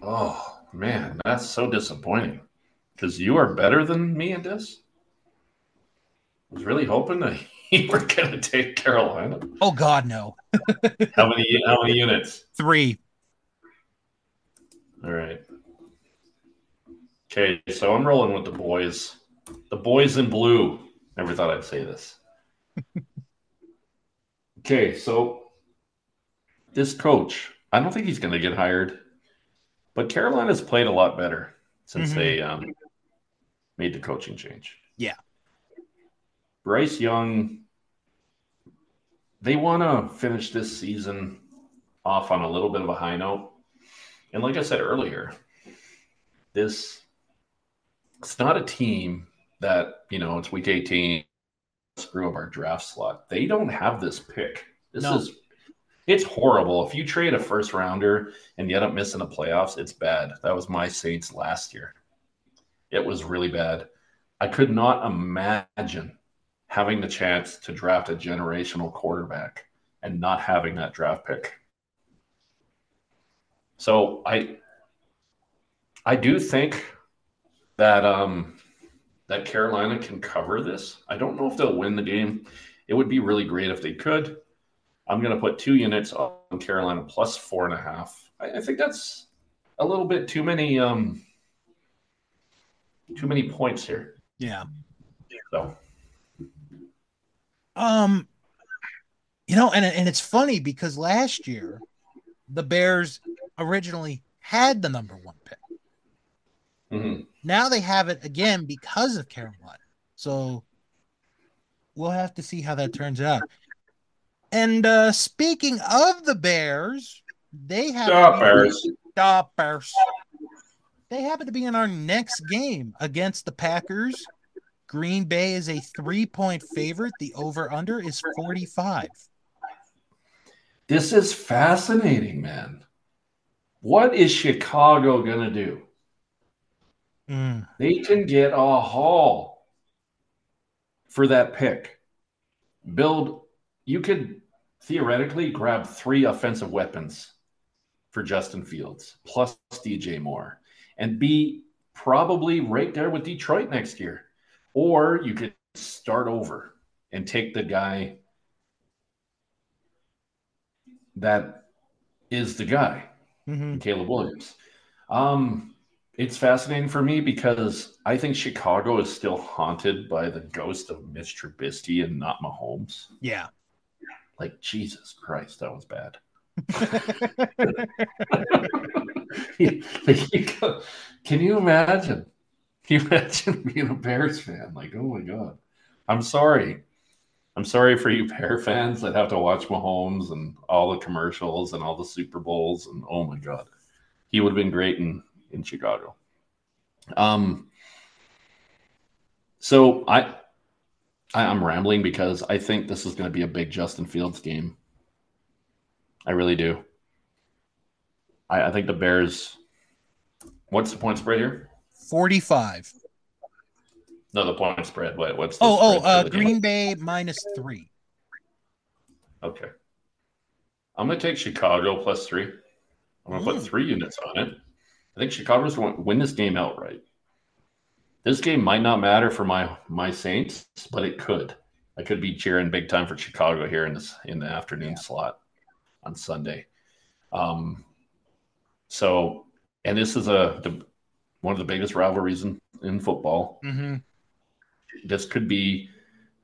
Oh man, that's so disappointing. Because you are better than me in this. I was really hoping that (laughs) you were gonna take Carolina. Oh God, no. (laughs) how many how many units? Three. All right. Okay, so I'm rolling with the boys. The boys in blue. Never thought I'd say this. (laughs) okay, so this coach, I don't think he's going to get hired, but Carolina's played a lot better since mm-hmm. they um, made the coaching change. Yeah. Bryce Young they want to finish this season off on a little bit of a high note. And like I said earlier, this it's not a team that, you know, it's week 18, screw up our draft slot. They don't have this pick. This no. is it's horrible. If you trade a first rounder and you end up missing the playoffs, it's bad. That was my Saints last year. It was really bad. I could not imagine having the chance to draft a generational quarterback and not having that draft pick. So I I do think that um that Carolina can cover this. I don't know if they'll win the game. It would be really great if they could. I'm going to put two units on Carolina plus four and a half. I, I think that's a little bit too many um too many points here. Yeah. So um, you know, and and it's funny because last year the Bears originally had the number one pick. Mm-hmm. Now they have it again because of Carolina. So we'll have to see how that turns out. And uh speaking of the Bears, they have Stop Bears. Stop Bears. They happen to be in our next game against the Packers Green Bay is a three point favorite. The over under is 45. This is fascinating, man. What is Chicago going to do? Mm. They can get a haul for that pick. build. You could theoretically grab three offensive weapons for Justin Fields plus DJ Moore and be probably right there with Detroit next year. Or you could start over and take the guy that is the guy, mm-hmm. Caleb Williams. Um, it's fascinating for me because I think Chicago is still haunted by the ghost of Mitch Trubisky and not Mahomes. Yeah. Like Jesus Christ, that was bad. (laughs) (laughs) (laughs) Can you imagine? Can you (laughs) imagine being a Bears fan? Like, oh my God. I'm sorry. I'm sorry for you Bear fans that have to watch Mahomes and all the commercials and all the Super Bowls. And oh my God. He would have been great in, in Chicago. Um, so I, I I'm rambling because I think this is going to be a big Justin Fields game. I really do. I, I think the Bears. What's the point spread here? 45. No, the point spread. What, what's the oh oh uh, Green game? Bay minus three. Okay, I'm gonna take Chicago plus three. I'm gonna Ooh. put three units on it. I think Chicago's going to win this game outright. This game might not matter for my my Saints, but it could. I could be cheering big time for Chicago here in this in the afternoon yeah. slot on Sunday. Um, so, and this is a the, one of the biggest rivalries in, in football. Mm-hmm. This could be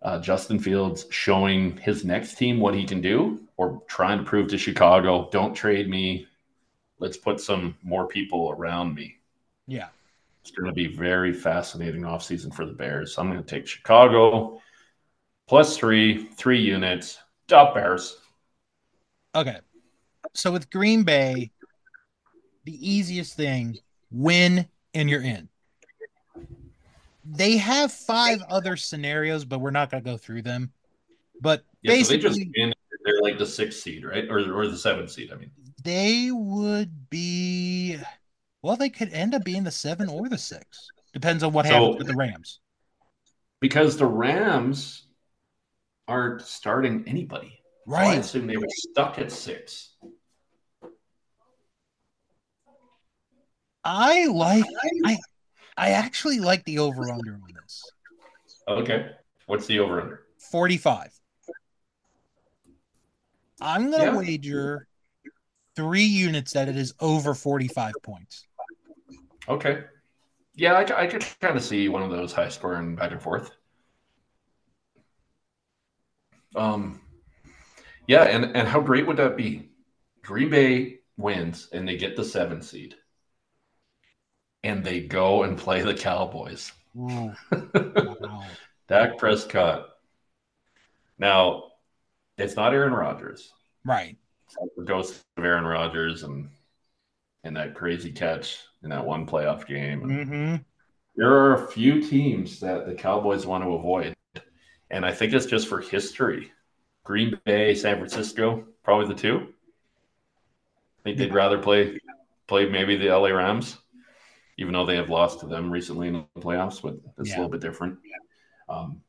uh, Justin Fields showing his next team what he can do, or trying to prove to Chicago, "Don't trade me. Let's put some more people around me." Yeah, it's going to be very fascinating offseason for the Bears. I'm going to take Chicago plus three, three units. Top Bears. Okay. So with Green Bay, the easiest thing, win and you're in. They have five other scenarios, but we're not going to go through them. But yeah, basically, so they they're like the sixth seed, right? Or, or the seventh seed, I mean. They would be, well, they could end up being the seven or the six. Depends on what so, happens with the Rams. Because the Rams aren't starting anybody. Right. So I assume they were stuck at six. I like I I actually like the over under on this. Okay. What's the over under? 45. I'm gonna yeah. wager three units that it is over 45 points. Okay. Yeah, I, I could kind of see one of those high scoring back and forth. Um, yeah, and and how great would that be? Green Bay wins and they get the seven seed, and they go and play the Cowboys. wow. (laughs) Dak Prescott. Now, it's not Aaron Rodgers, right? the ghost of Aaron Rodgers and and that crazy catch in that one playoff game. Mm-hmm. There are a few teams that the Cowboys want to avoid, and I think it's just for history. Green Bay, San Francisco, probably the two. I think they'd rather play play maybe the LA Rams, even though they have lost to them recently in the playoffs, but it's yeah. a little bit different. Um,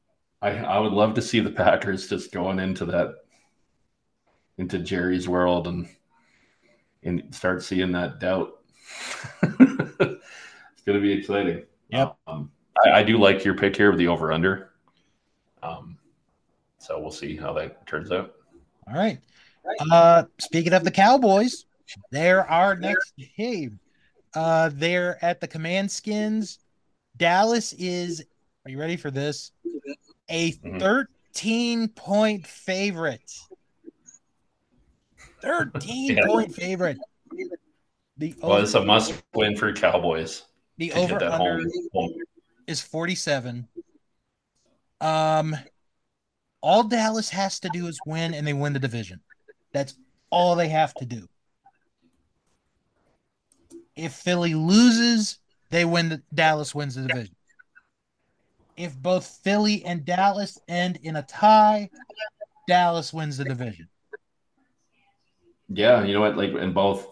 I I would love to see the Packers just going into that into Jerry's world and and start seeing that doubt. (laughs) it's going to be exciting. Yeah, um, I, I, do like your pick here of the over under. Um, so we'll see how that turns out. All right. Uh, speaking of the Cowboys, they're our next game. Uh, they're at the Command Skins. Dallas is. Are you ready for this? A mm-hmm. 13 point favorite. 13 yeah. point favorite. The well, over- it's a must win for Cowboys. The over under is 47. Um, all Dallas has to do is win and they win the division. That's all they have to do. If Philly loses, they win the Dallas wins the division. If both Philly and Dallas end in a tie, Dallas wins the division. Yeah, you know what? Like in both,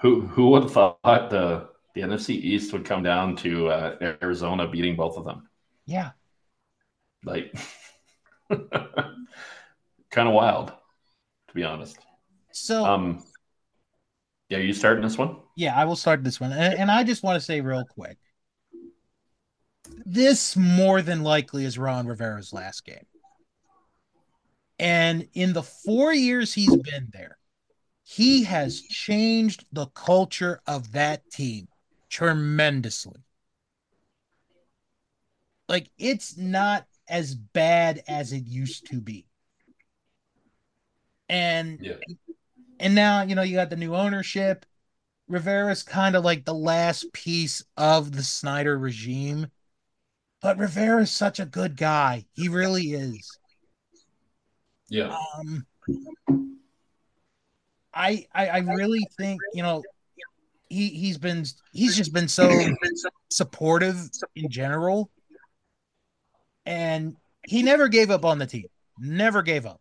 who who would have thought the the NFC East would come down to uh, Arizona beating both of them? Yeah, like (laughs) kind of wild, to be honest. So, um, yeah, you starting this one? Yeah, I will start this one, and, and I just want to say real quick, this more than likely is Ron Rivera's last game. And in the four years he's been there, he has changed the culture of that team tremendously. Like it's not as bad as it used to be. And yeah. And now, you know, you got the new ownership. Rivera's kind of like the last piece of the Snyder regime. But Rivera's such a good guy. He really is. Yeah. Um I, I I really think, you know, he he's been he's just been so supportive in general and he never gave up on the team never gave up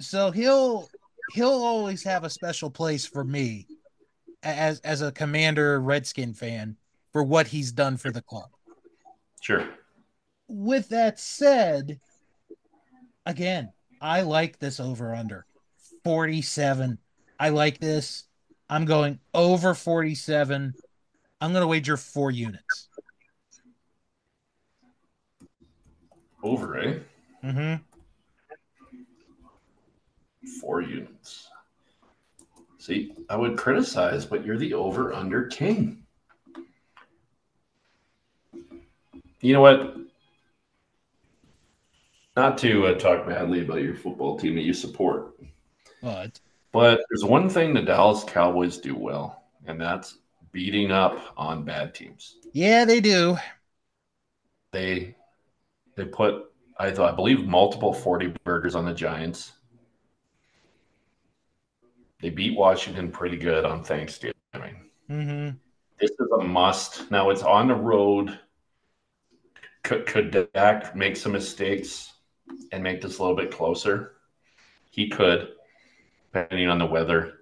so he'll he'll always have a special place for me as as a commander redskin fan for what he's done for the club sure with that said again i like this over under 47 i like this I'm going over 47. I'm going to wager four units. Over, eh? Mm-hmm. Four units. See, I would criticize, but you're the over under king. You know what? Not to uh, talk badly about your football team that you support. But but there's one thing the Dallas Cowboys do well, and that's beating up on bad teams. Yeah, they do. They they put I thought I believe multiple 40 burgers on the Giants. They beat Washington pretty good on Thanksgiving. Mm-hmm. This is a must. Now it's on the road. Could, could Dak make some mistakes and make this a little bit closer? He could depending on the weather.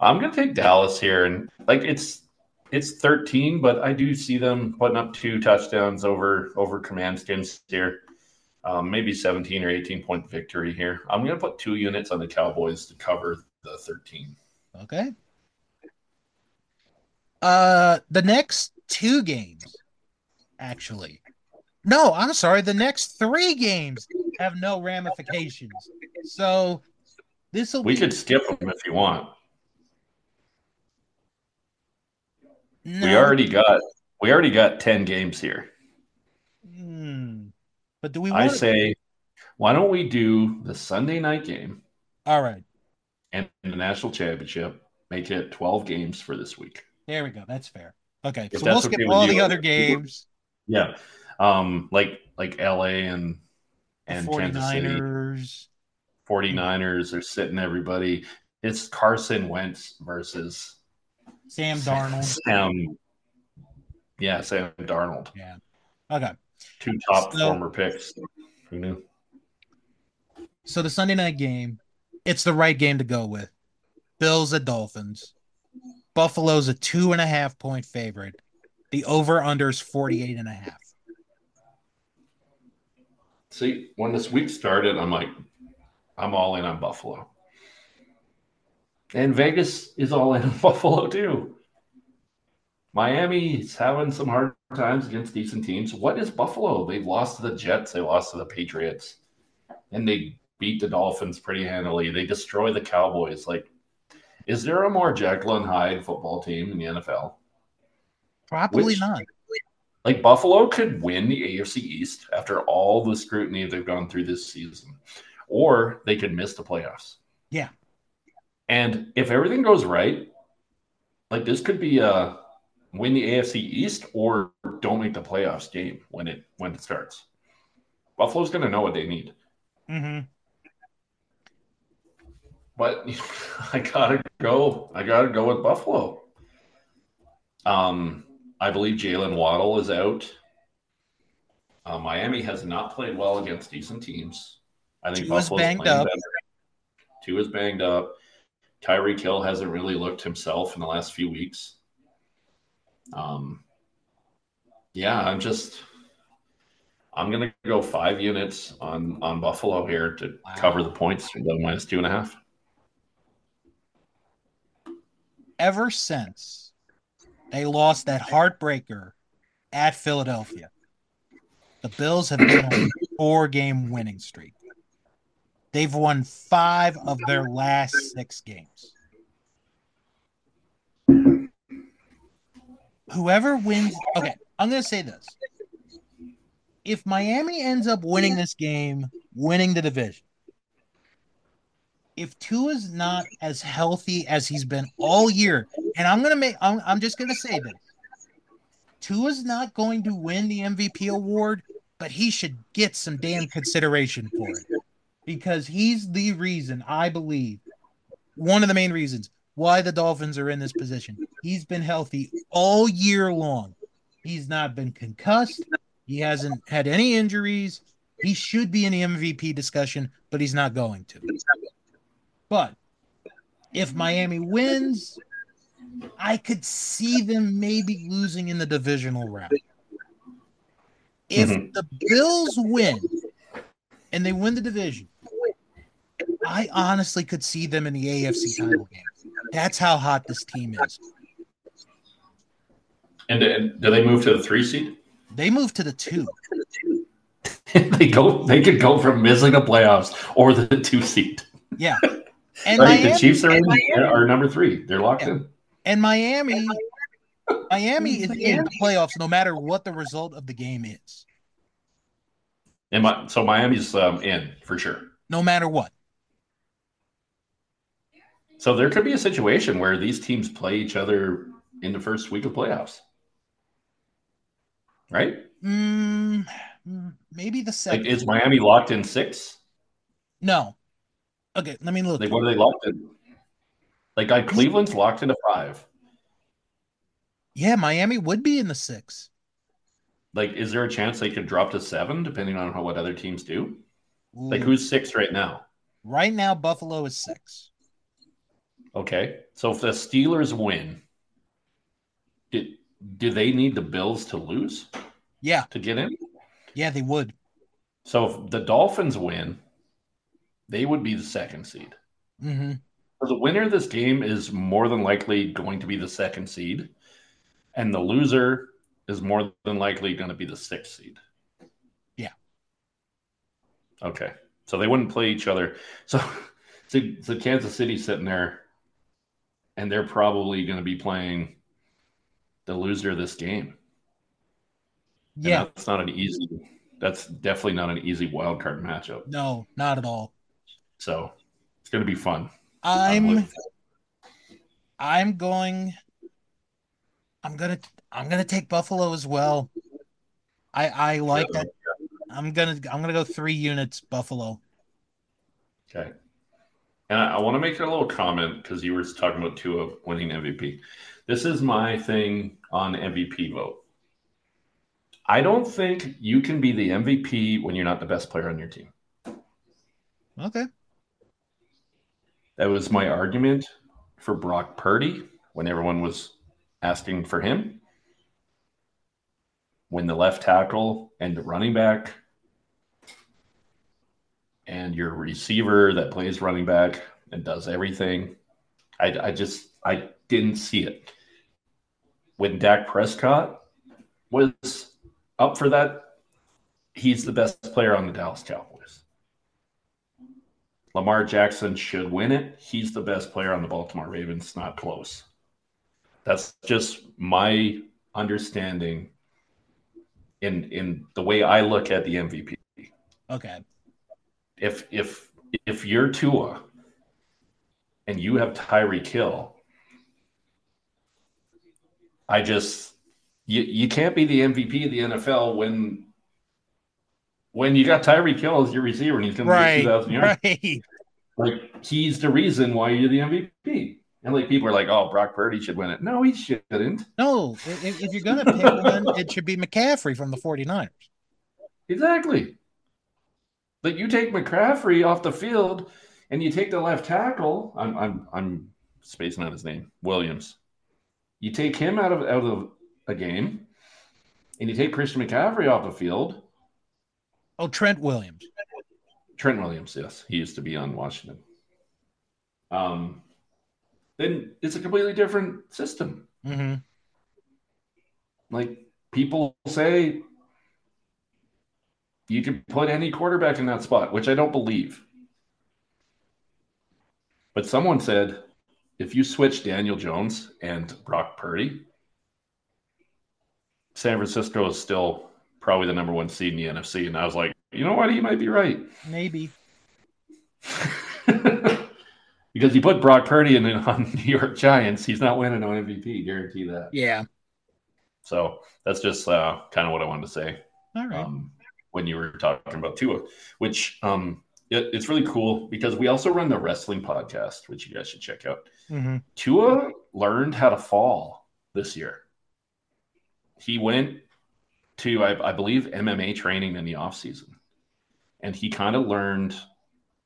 I'm going to take Dallas here, and like it's it's 13, but I do see them putting up two touchdowns over over command skins here. Um, maybe 17 or 18 point victory here. I'm going to put two units on the Cowboys to cover the 13. Okay. Uh, the next two games, actually. No, I'm sorry. The next three games have no ramifications. So this will. we be... could skip them if you want. No. We already got we already got ten games here. Hmm. But do we? I say, why don't we do the Sunday night game? All right. And the national championship. Make it twelve games for this week. There we go. That's fair. Okay, if so we'll skip okay all the other games. Yeah, um, like like L.A. and and 49ers. Kansas City. 49ers are sitting everybody. It's Carson Wentz versus Sam Darnold. (laughs) Sam, yeah, Sam Darnold. Yeah. Okay. Two top so, former picks. Who knew? So the Sunday night game, it's the right game to go with. Bills at Dolphins. Buffalo's a two and a half point favorite. The over under is 48 and a half. See, when this week started, I'm like, I'm all in on Buffalo. And Vegas is all in on (laughs) Buffalo too. Miami's having some hard times against decent teams. What is Buffalo? They've lost to the Jets, they lost to the Patriots, and they beat the Dolphins pretty handily. They destroy the Cowboys. Like, is there a more Jekyll and Hyde football team in the NFL? Probably Which, not. Like Buffalo could win the AFC East after all the scrutiny they've gone through this season or they could miss the playoffs. Yeah. And if everything goes right, like this could be a win the AFC East or don't make the playoffs game when it when it starts. Buffalo's going to know what they need. Mm-hmm. But (laughs) I gotta go. I gotta go with Buffalo. Um, I believe Jaylen Waddle is out. Uh, Miami has not played well against decent teams. I think Tua's banged up. Tua is banged up. Tyreek Hill hasn't really looked himself in the last few weeks. Um, yeah, I'm just I'm gonna go five units on on Buffalo here to wow. cover the points, the minus two and a half. Ever since they lost that heartbreaker at Philadelphia, the Bills have been on a four game winning streak. They've won five of their last six games. Whoever wins, okay, I'm going to say this. If Miami ends up winning this game, winning the division, if Tua's not as healthy as he's been all year, and I'm gonna make, I'm, I'm just gonna say this: Tua's not going to win the MVP award, but he should get some damn consideration for it because he's the reason I believe one of the main reasons why the Dolphins are in this position. He's been healthy all year long. He's not been concussed. He hasn't had any injuries. He should be in the MVP discussion, but he's not going to. But if Miami wins, I could see them maybe losing in the divisional round. If mm-hmm. the Bills win and they win the division, I honestly could see them in the AFC title game. That's how hot this team is. And, and do they move to the three seed? They move to the two. (laughs) they go. They could go from missing the playoffs or the two seed. Yeah, (laughs) and right, Miami, the Chiefs are in, are number three. They're locked yeah. in. And Miami, Miami is in the playoffs no matter what the result of the game is. And my, so Miami's um, in for sure. No matter what. So there could be a situation where these teams play each other in the first week of playoffs, right? Mm, maybe the second. Like, is Miami locked in six? No. Okay, let me look. Like, what are they locked in? Like, like Cleveland's locked into five. Yeah, Miami would be in the six. Like, is there a chance they could drop to seven, depending on how what other teams do? Ooh. Like, who's six right now? Right now, Buffalo is six. Okay. So if the Steelers win, do, do they need the Bills to lose? Yeah. To get in? Yeah, they would. So if the Dolphins win, they would be the second seed. Mm-hmm. So the winner of this game is more than likely going to be the second seed, and the loser is more than likely going to be the sixth seed. Yeah. Okay. So they wouldn't play each other. So, (laughs) so, so Kansas City sitting there and they're probably going to be playing the loser of this game. Yeah, that's not an easy. That's definitely not an easy wild card matchup. No, not at all. So it's going to be fun. I'm. I'm going. I'm gonna. I'm gonna take Buffalo as well. I I like that. I'm gonna. I'm gonna go three units Buffalo. Okay. And I, I want to make a little comment because you were talking about Tua winning MVP. This is my thing on MVP vote. I don't think you can be the MVP when you're not the best player on your team. Okay. That was my argument for Brock Purdy when everyone was asking for him. When the left tackle and the running back and your receiver that plays running back and does everything. I, I just I didn't see it. When Dak Prescott was up for that, he's the best player on the Dallas Cowboys. Lamar Jackson should win it. He's the best player on the Baltimore Ravens, not close. That's just my understanding in in the way I look at the MVP. Okay if if if you're Tua and you have Tyreek Hill, I just you you can't be the MVP of the NFL when when you got Tyreek Hill as your receiver and he's going right, to get 2,000 yards. Right. Like he's the reason why you're the MVP. And like people are like, "Oh, Brock Purdy should win it." No, he shouldn't. No, if, if you're going to pick one, it should be McCaffrey from the 49ers. Exactly. Like you take McCaffrey off the field and you take the left tackle. I'm I'm I'm spacing out his name. Williams. You take him out of out of a game, and you take Christian McCaffrey off the field. Oh, Trent Williams. Trent Williams, yes, he used to be on Washington. Um, then it's a completely different system. Mm-hmm. Like people say, you can put any quarterback in that spot, which I don't believe. But someone said if you switch Daniel Jones and Brock Purdy, San Francisco is still probably the number one seed in the NFC. And I was like, you know what? He might be right. Maybe. (laughs) because you put Brock Purdy in on (laughs) New York Giants, he's not winning on MVP. Guarantee that. Yeah. So that's just uh, kind of what I wanted to say. All right. Um, when you were talking about Tua, which um, it, it's really cool because we also run the wrestling podcast, which you guys should check out. Mm-hmm. Tua learned how to fall this year. He went to, I, I believe, MMA training in the off season, and he kind of learned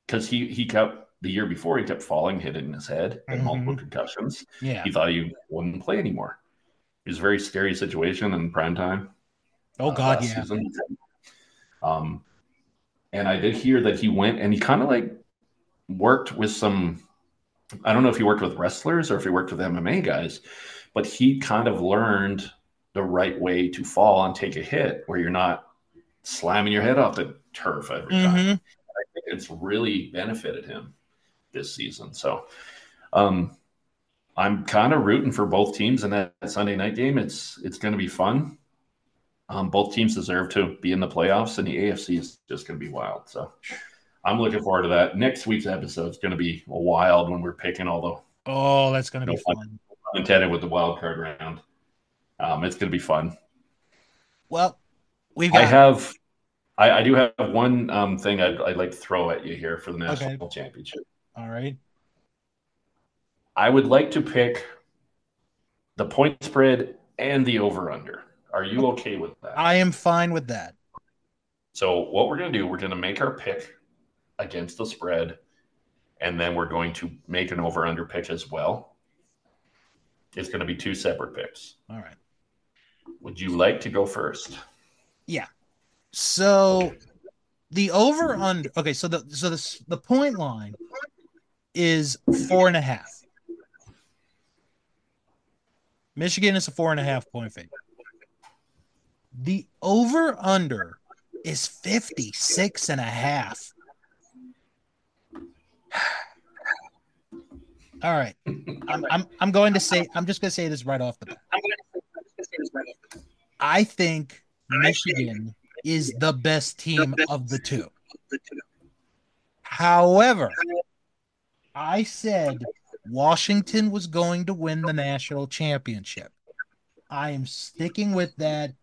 because he he kept the year before he kept falling, hitting his head, and Mhm. multiple concussions. Yeah. He thought he wouldn't play anymore. It was a very scary situation in prime time. Oh uh, God, yeah. season. Um, and I did hear that he went and he kind of like worked with some. I don't know if he worked with wrestlers or if he worked with MMA guys, but he kind of learned the right way to fall and take a hit where you're not slamming your head off the turf every time. Mm-hmm. I think it's really benefited him this season. So um, I'm kind of rooting for both teams in that Sunday night game. It's it's going to be fun. Um, both teams deserve to be in the playoffs, and the AFC is just going to be wild. So I'm looking forward to that. Next week's episode is going to be wild when we're picking all the Oh, that's gonna be No fun. fun. intended with the wild card round. Um, it's going to be fun. Well, we've I have, I, I do have one um, thing I'd, I'd like to throw at you here for the national championship. all right. I would like to pick the point spread and the over under. Are you okay with that? I am fine with that. So, what we're going to do, we're going to make our pick against the spread, and then we're going to make an over under pick as well. It's going to be two separate picks. All right. Would you like to go first? Yeah. So the over under okay, so the so the the point line is four and a half. Michigan is a four and a half point favorite. The over under is 56 and a half. (sighs) All right. I'm, I'm, I'm going to say, I'm just going to say this right off the bat. I think Michigan is the best team of the two. However, I said Washington was going to win the national championship. I am sticking with that.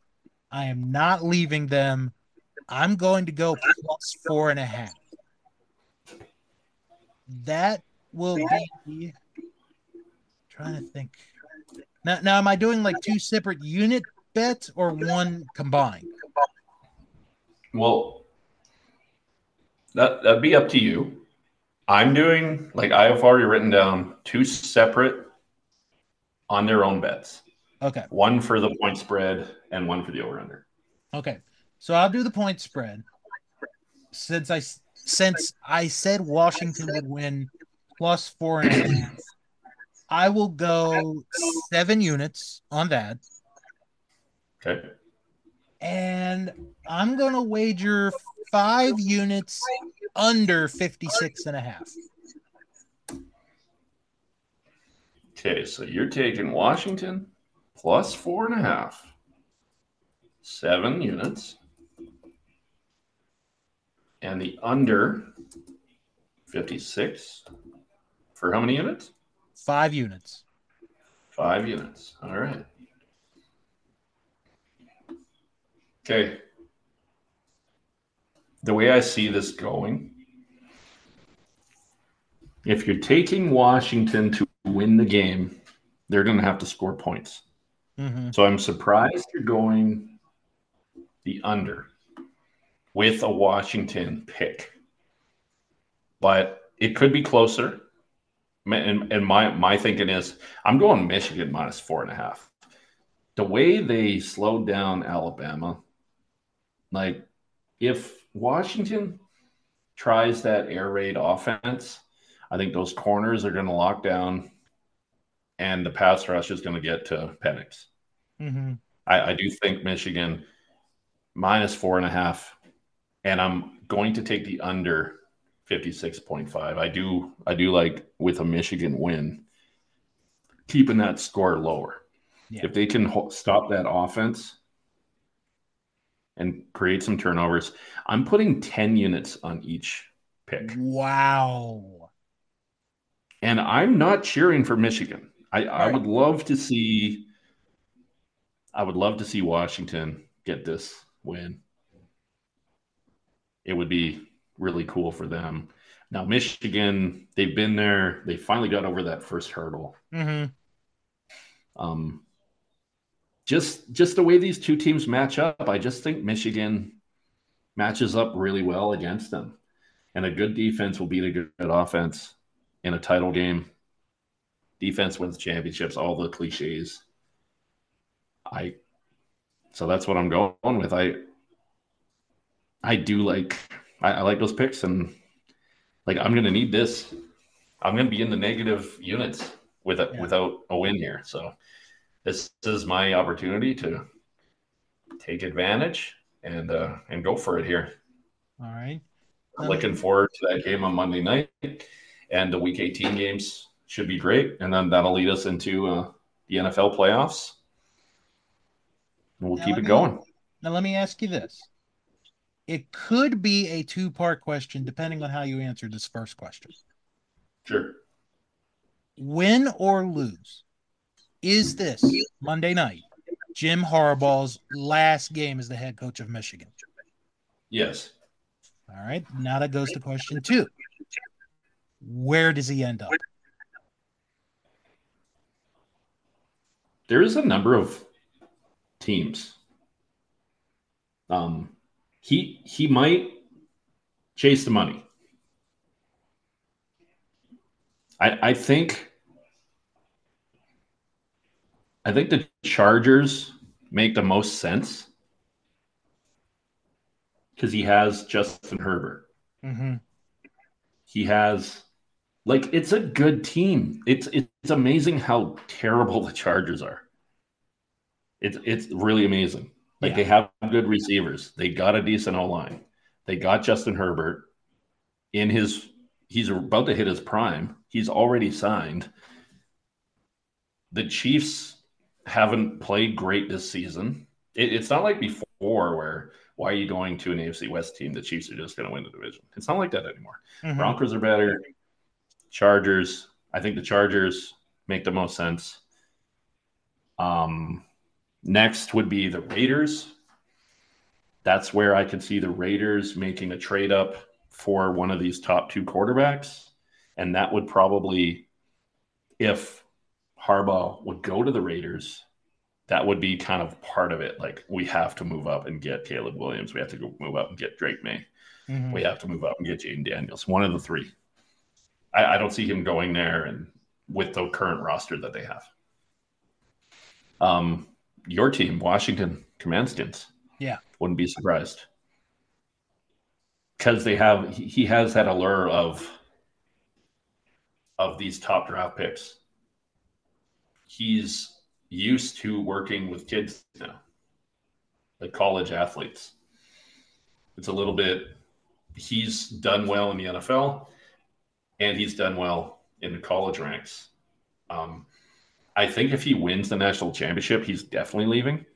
I am not leaving them. I'm going to go plus four and a half. That will be trying to think. Now, now am I doing like two separate unit bets or one combined? Well, that that'd be up to you. I'm doing like I have already written down two separate on their own bets. Okay. One for the point spread and one for the over under. Okay. So I'll do the point spread. Since I since I said Washington would win plus four and a half, I will go seven units on that. Okay. And I'm gonna wager five units under 56 and a half. Okay, so you're taking Washington plus four and a half, seven units. And the under 56 for how many units? Five units. Five units. All right. Okay. The way I see this going, if you're taking Washington to win the game, they're going to have to score points. hmm So I'm surprised you're going the under with a Washington pick. But it could be closer. And, and my, my thinking is I'm going Michigan minus four and a half. The way they slowed down Alabama, like if Washington tries that air raid offense, I think those corners are going to lock down, and the pass rush is going to get to Penix. Mm-hmm. I, I do think Michigan minus four and a half, and I'm going to take the under 56.5. I do I do like with a Michigan win keeping that score lower. Yeah. If they can ho- stop that offense and create some turnovers, I'm putting 10 units on each pick. Wow. And I'm not cheering for Michigan. I, I would love to see I would love to see Washington get this win. It would be really cool for them. Now, Michigan, they've been there. They finally got over that first hurdle. Mm-hmm. Um, just just the way these two teams match up, I just think Michigan matches up really well against them, and a good defense will beat a good, good offense in a title game. Defense wins championships, all the cliches. I so that's what I'm going with. I I do like I, I like those picks and like I'm gonna need this. I'm gonna be in the negative units with it yeah. without a win here. So this is my opportunity to take advantage and uh, and go for it here. All right. Um, Looking forward to that game on Monday night, and the Week 18 games should be great, and then that'll lead us into uh, the NFL playoffs. And we'll keep it me, going. Now let me ask you this: it could be a two part question depending on how you answer this first question. Sure. Win or lose, is this Monday night Jim Harbaugh's last game as the head coach of Michigan? Yes. All right. Now that goes to question two. Where does he end up? There is a number of teams. Um, he he might chase the money. I I think I think the Chargers make the most sense because he has Justin Herbert. Mm-hmm. He has like it's a good team. It's it's amazing how terrible (laughs) the Chargers are. It's it's really amazing. Like yeah. they have good receivers. They got a decent O line. They got Justin Herbert in his. He's about to hit his prime. He's already signed. The Chiefs haven't played great this season. It, it's not like before where why are you going to an AFC West team? The Chiefs are just going to win the division. It's not like that anymore. Mm-hmm. Broncos are better. Chargers. I think the Chargers make the most sense. Um, Next would be the Raiders. That's where I could see the Raiders making a trade up for one of these top two quarterbacks. And that would probably, if Harbaugh would go to the Raiders, that would be kind of part of it. Like we have to move up and get Caleb Williams. We have to go move up and get Drake Maye. Mm-hmm. We have to move up and get Jayden Daniels. One of the three. I, I, don't see him going there and with the current roster that they have. Um, your team, Washington Commandskins. Yeah. Wouldn't be surprised. Because they have he has that allure of of these top draft picks. He's used to working with kids now, like college athletes. It's a little bit he's done well in the NFL and he's done well in the college ranks. Um, I think if he wins the national championship, he's definitely leaving.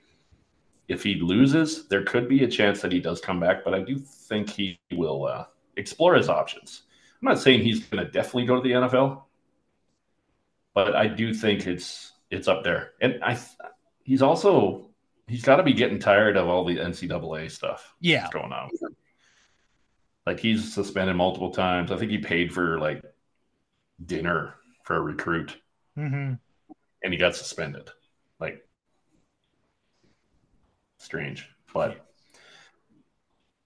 If he loses, there could be a chance that he does come back, but I do think he will uh, explore his options. I'm not saying he's going to definitely go to the NFL, but I do think it's it's up there. And I he's also he's got to be getting tired of all the NCAA stuff. Yeah, going on. Like he's suspended multiple times. I think he paid for like dinner for a recruit. Mm-hmm and he got suspended. Like strange, but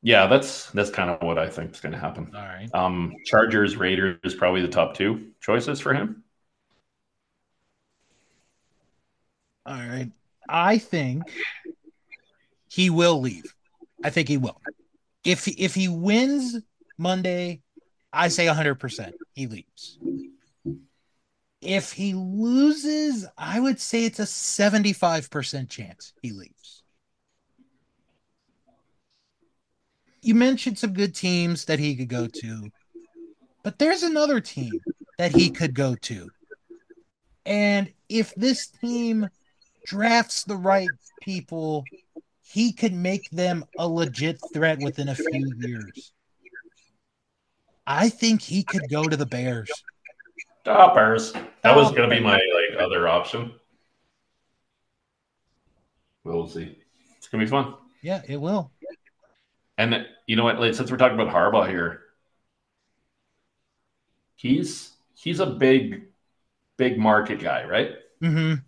yeah, that's that's kind of what I think is going to happen. All right. Um, Chargers, Raiders is probably the top two choices for him. All right. I think he will leave. I think he will. if if he wins Monday, I say 100% he leaves. If he loses, I would say it's a 75% chance he leaves. You mentioned some good teams that he could go to, but there's another team that he could go to. And if this team drafts the right people, he could make them a legit threat within a few years. I think he could go to the Bears. Ah, Bears. That was going to be my like other option. We'll see. It's going to be fun. Yeah, it will. And you know what? Like, since we're talking about Harbaugh here, he's he's a big, big market guy, right? Mm-hmm.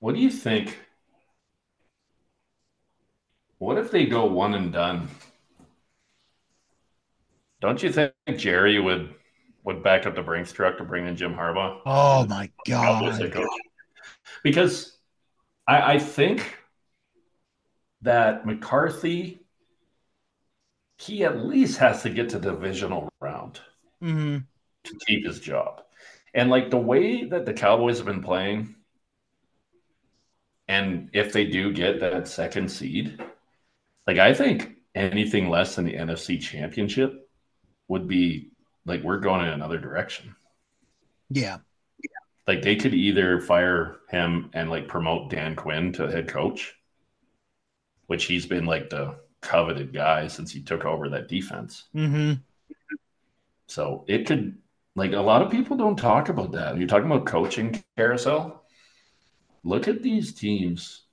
What do you think? What if they go one and done? Don't you think Jerry would would back up the Brinks truck to bring in Jim Harbaugh? Oh my god! Because I, I think that McCarthy he at least has to get to divisional round mm-hmm. to keep his job. And like the way that the Cowboys have been playing, and if they do get that second seed, like I think anything less than the NFC championship would be like we're going in another direction. Yeah. Like they could either fire him and like promote Dan Quinn to head coach, which he's been like the coveted guy since he took over that defense. Mm-hmm. So it could like a lot of people don't talk about that. You're talking about coaching carousel. Look at these teams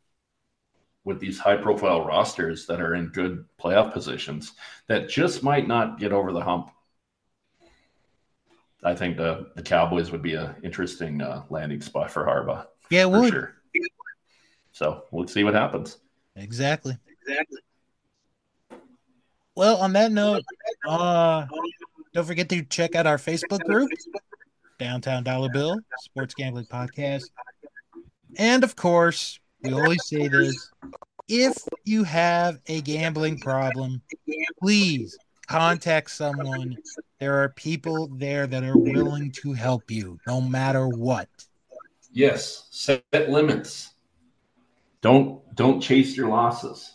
with these high profile rosters that are in good playoff positions that just might not get over the hump. I think the, the Cowboys would be an interesting uh, landing spot for Harbaugh. Yeah, for would. sure. So we'll see what happens. Exactly. Exactly. Well, on that note, uh, don't forget to check out our Facebook group, Downtown Dollar Bill Sports Gambling Podcast. And of course, we always say this if you have a gambling problem, please contact someone. There are people there that are willing to help you no matter what. Yes, set limits. Don't don't chase your losses.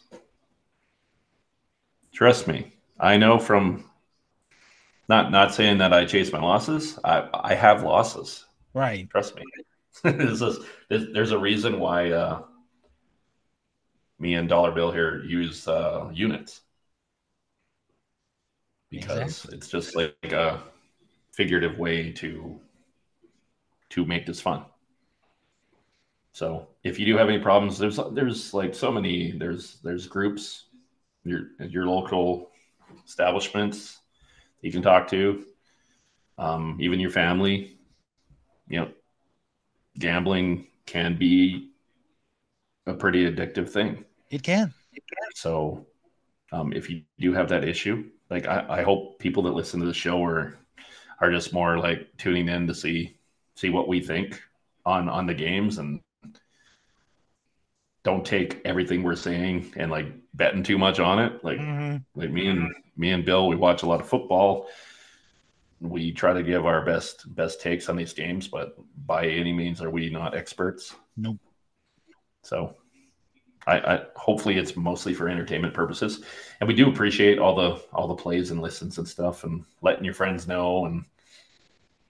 Trust me. I know from not not saying that I chase my losses. I I have losses. Right. Trust me. (laughs) there's, a, there's a reason why uh, me and Dollar Bill here use uh, units because exactly. it's just like a figurative way to to make this fun. So if you do have any problems, there's there's like so many there's there's groups, your your local establishments you can talk to, um, even your family. You know, gambling can be a pretty addictive thing. It can. So, um, if you do have that issue, like I, I hope people that listen to the show are are just more like tuning in to see see what we think on on the games and don't take everything we're saying and like betting too much on it. Like mm-hmm. like me and me and Bill, we watch a lot of football. We try to give our best best takes on these games, but by any means are we not experts. Nope. So I, I, hopefully it's mostly for entertainment purposes, and we do appreciate all the all the plays and listens and stuff, and letting your friends know, and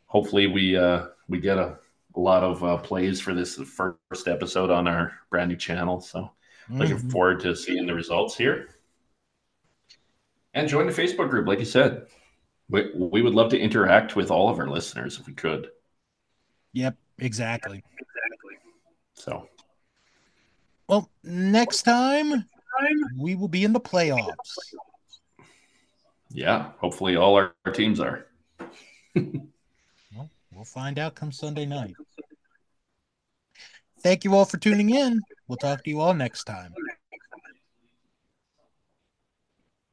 hopefully we uh, we get a, a lot of uh, plays for this first episode on our brand new channel. So mm-hmm. looking forward to seeing the results here, and join the Facebook group, like you said. We, we would love to interact with all of our listeners if we could. Yep, exactly. Exactly. So well, next time we will be in the playoffs. Yeah, hopefully all our, our teams are. (laughs) well, find out come Sunday night. Thank you all for tuning in. We'll talk to you all next time.